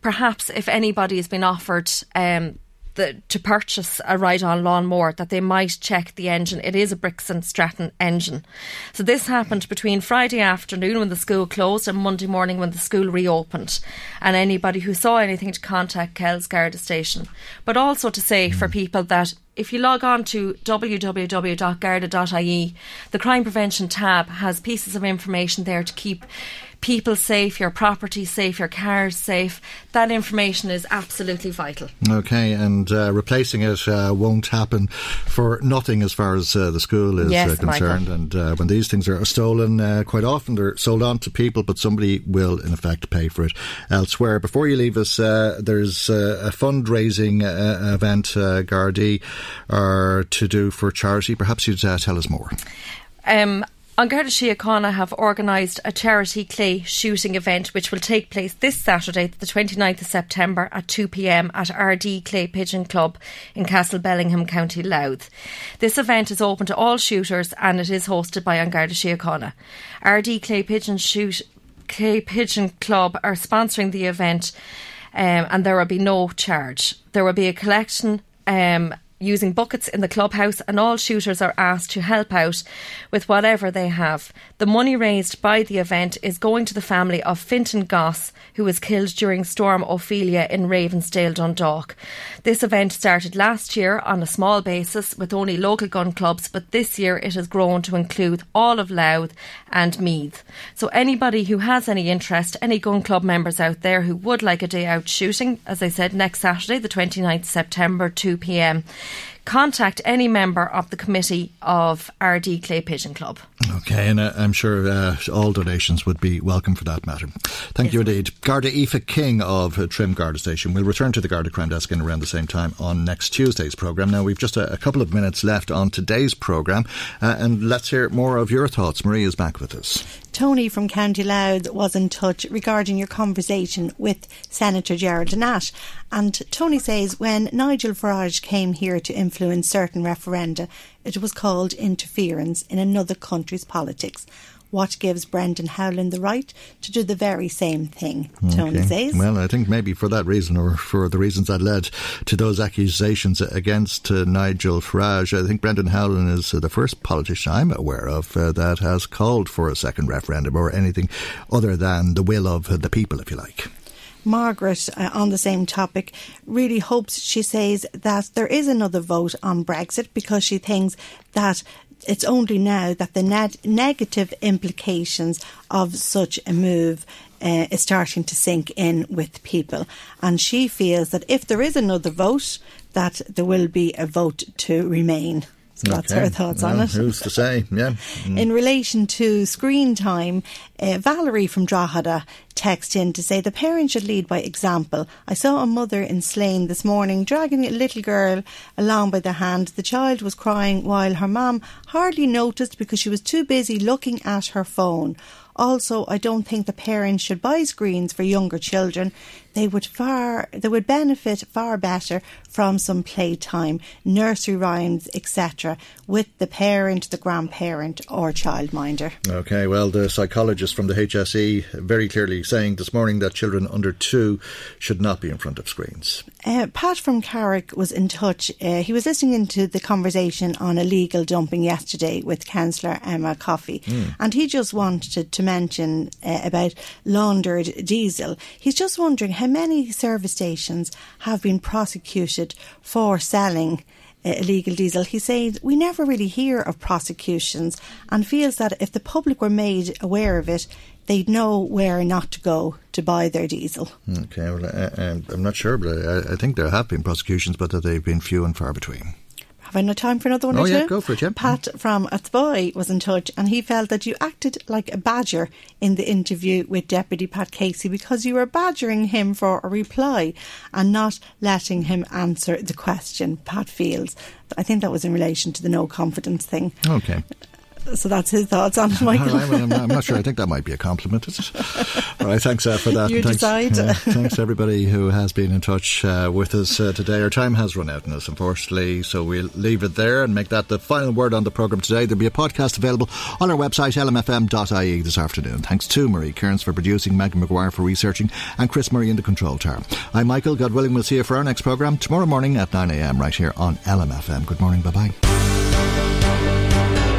Perhaps if anybody has been offered um, the, to purchase a ride on lawnmower that they might check the engine. It is a Briggs and Stratton engine. So this happened between Friday afternoon when the school closed and Monday morning when the school reopened. And anybody who saw anything to contact Kells Garda Station. But also to say for hmm. people that if you log on to www.garda.ie, the crime prevention tab has pieces of information there to keep people safe, your property safe, your cars safe. That information is absolutely vital. Okay, and uh, replacing it uh, won't happen for nothing as far as uh, the school is yes, uh, concerned. Michael. And uh, when these things are stolen, uh, quite often they're sold on to people, but somebody will in effect pay for it elsewhere. Before you leave us, there's a fundraising event Gardaí are to do for charity. Perhaps you'd tell us more. Um, An Garda have organised a charity clay shooting event which will take place this Saturday, the 29th of September at 2pm at Ardee Clay Pigeon Club in Castlebellingham, County Louth. This event is open to all shooters and it is hosted by An Garda. Ardee Clay Pigeon Shoot Clay Pigeon Club are sponsoring the event um, and there will be no charge. There will be a collection um, using buckets in the clubhouse, and all shooters are asked to help out with whatever they have. The money raised by the event is going to the family of Fintan Goss, who was killed during Storm Ophelia in Ravensdale, Dundalk. This event started last year on a small basis with only local gun clubs, but this year it has grown to include all of Louth and Meath. So, anybody who has any interest, any gun club members out there who would like a day out shooting, as I said, next Saturday, the 29th September, 2 pm contact any member of the committee of Ardee Clay Pigeon Club. Okay, and uh, I'm sure uh, all donations would be welcome for that matter. Thank yes. you indeed. Garda Aoife King of uh, Trim Garda Station We'll return to the Garda Crime Desk in around the same time on next Tuesday's programme. Now, we've just a, a, couple of minutes left on today's programme, uh, and let's hear more of your thoughts. Marie is back with us. Tony from County Louth was in touch regarding your conversation with Senator Gerald Nash. And Tony says when Nigel Farage came here to influence certain referenda, it was called interference in another country's politics what gives Brendan Howlin the right to do the very same thing, Tony okay. says. Well, I think maybe for that reason, or for the reasons that led to those accusations against uh, Nigel Farage, I think Brendan Howlin is uh, the first politician I'm aware of uh, that has called for a second referendum or anything other than the will of the people, if you like. Margaret, uh, on the same topic, really hopes, she says, that there is another vote on Brexit because she thinks that it's only now that the negative implications of such a move uh, is starting to sink in with people. And she feels that if there is another vote, that there will be a vote to remain. So that's her thoughts well, on it. Who's to say? Yeah. Mm. [laughs] In relation to screen time, uh, Valerie from Drogheda texted in to say the parents should lead by example. I saw a mother in Slane this morning dragging a little girl along by the hand. The child was crying while her mum hardly noticed because she was too busy looking at her phone. Also, I don't think the parents should buy screens for younger children. They would far they would benefit far better from some playtime, nursery rhymes, etc., with the parent, the grandparent, or childminder. Okay, well, the psychologist from the HSE very clearly saying this morning that children under two should not be in front of screens. Uh, Pat from Carrick was in touch. Uh, he was listening into the conversation on illegal dumping yesterday with Councillor Emma Coffey, mm. and he just wanted to mention uh, about laundered diesel. He's just wondering how many service stations have been prosecuted for selling uh, illegal diesel. He said we never really hear of prosecutions and feels that if the public were made aware of it, they'd know where not to go to buy their diesel. Okay, well, I, I'm not sure, but I, I think there have been prosecutions, but that they've been few and far between. Have I no time for another one oh, or two? yeah, go for it, yeah. Pat mm-hmm. from Athboy was in touch and he felt that you acted like a badger in the interview with Deputy Pat Casey because you were badgering him for a reply and not letting him answer the question. Pat feels. I think that was in relation to the no confidence thing. Okay. So that's his thoughts on it, Michael. I'm, I'm, not sure. I think that might be a compliment, is it? All right, thanks uh, for that. You thanks, decide. Uh, thanks everybody who has been in touch uh, with us uh, today. Our time has run out on us, unfortunately, so we'll leave it there and make that the final word on the programme today. There'll be a podcast available on our website, lmfm.ie, this afternoon. Thanks to Marie Kearns for producing, Megan McGuire for researching, and Chris Murray in the control tower. I'm Michael. God willing, we'll see you for our next programme tomorrow morning at 9am right here on LMFM. Good morning. Bye bye.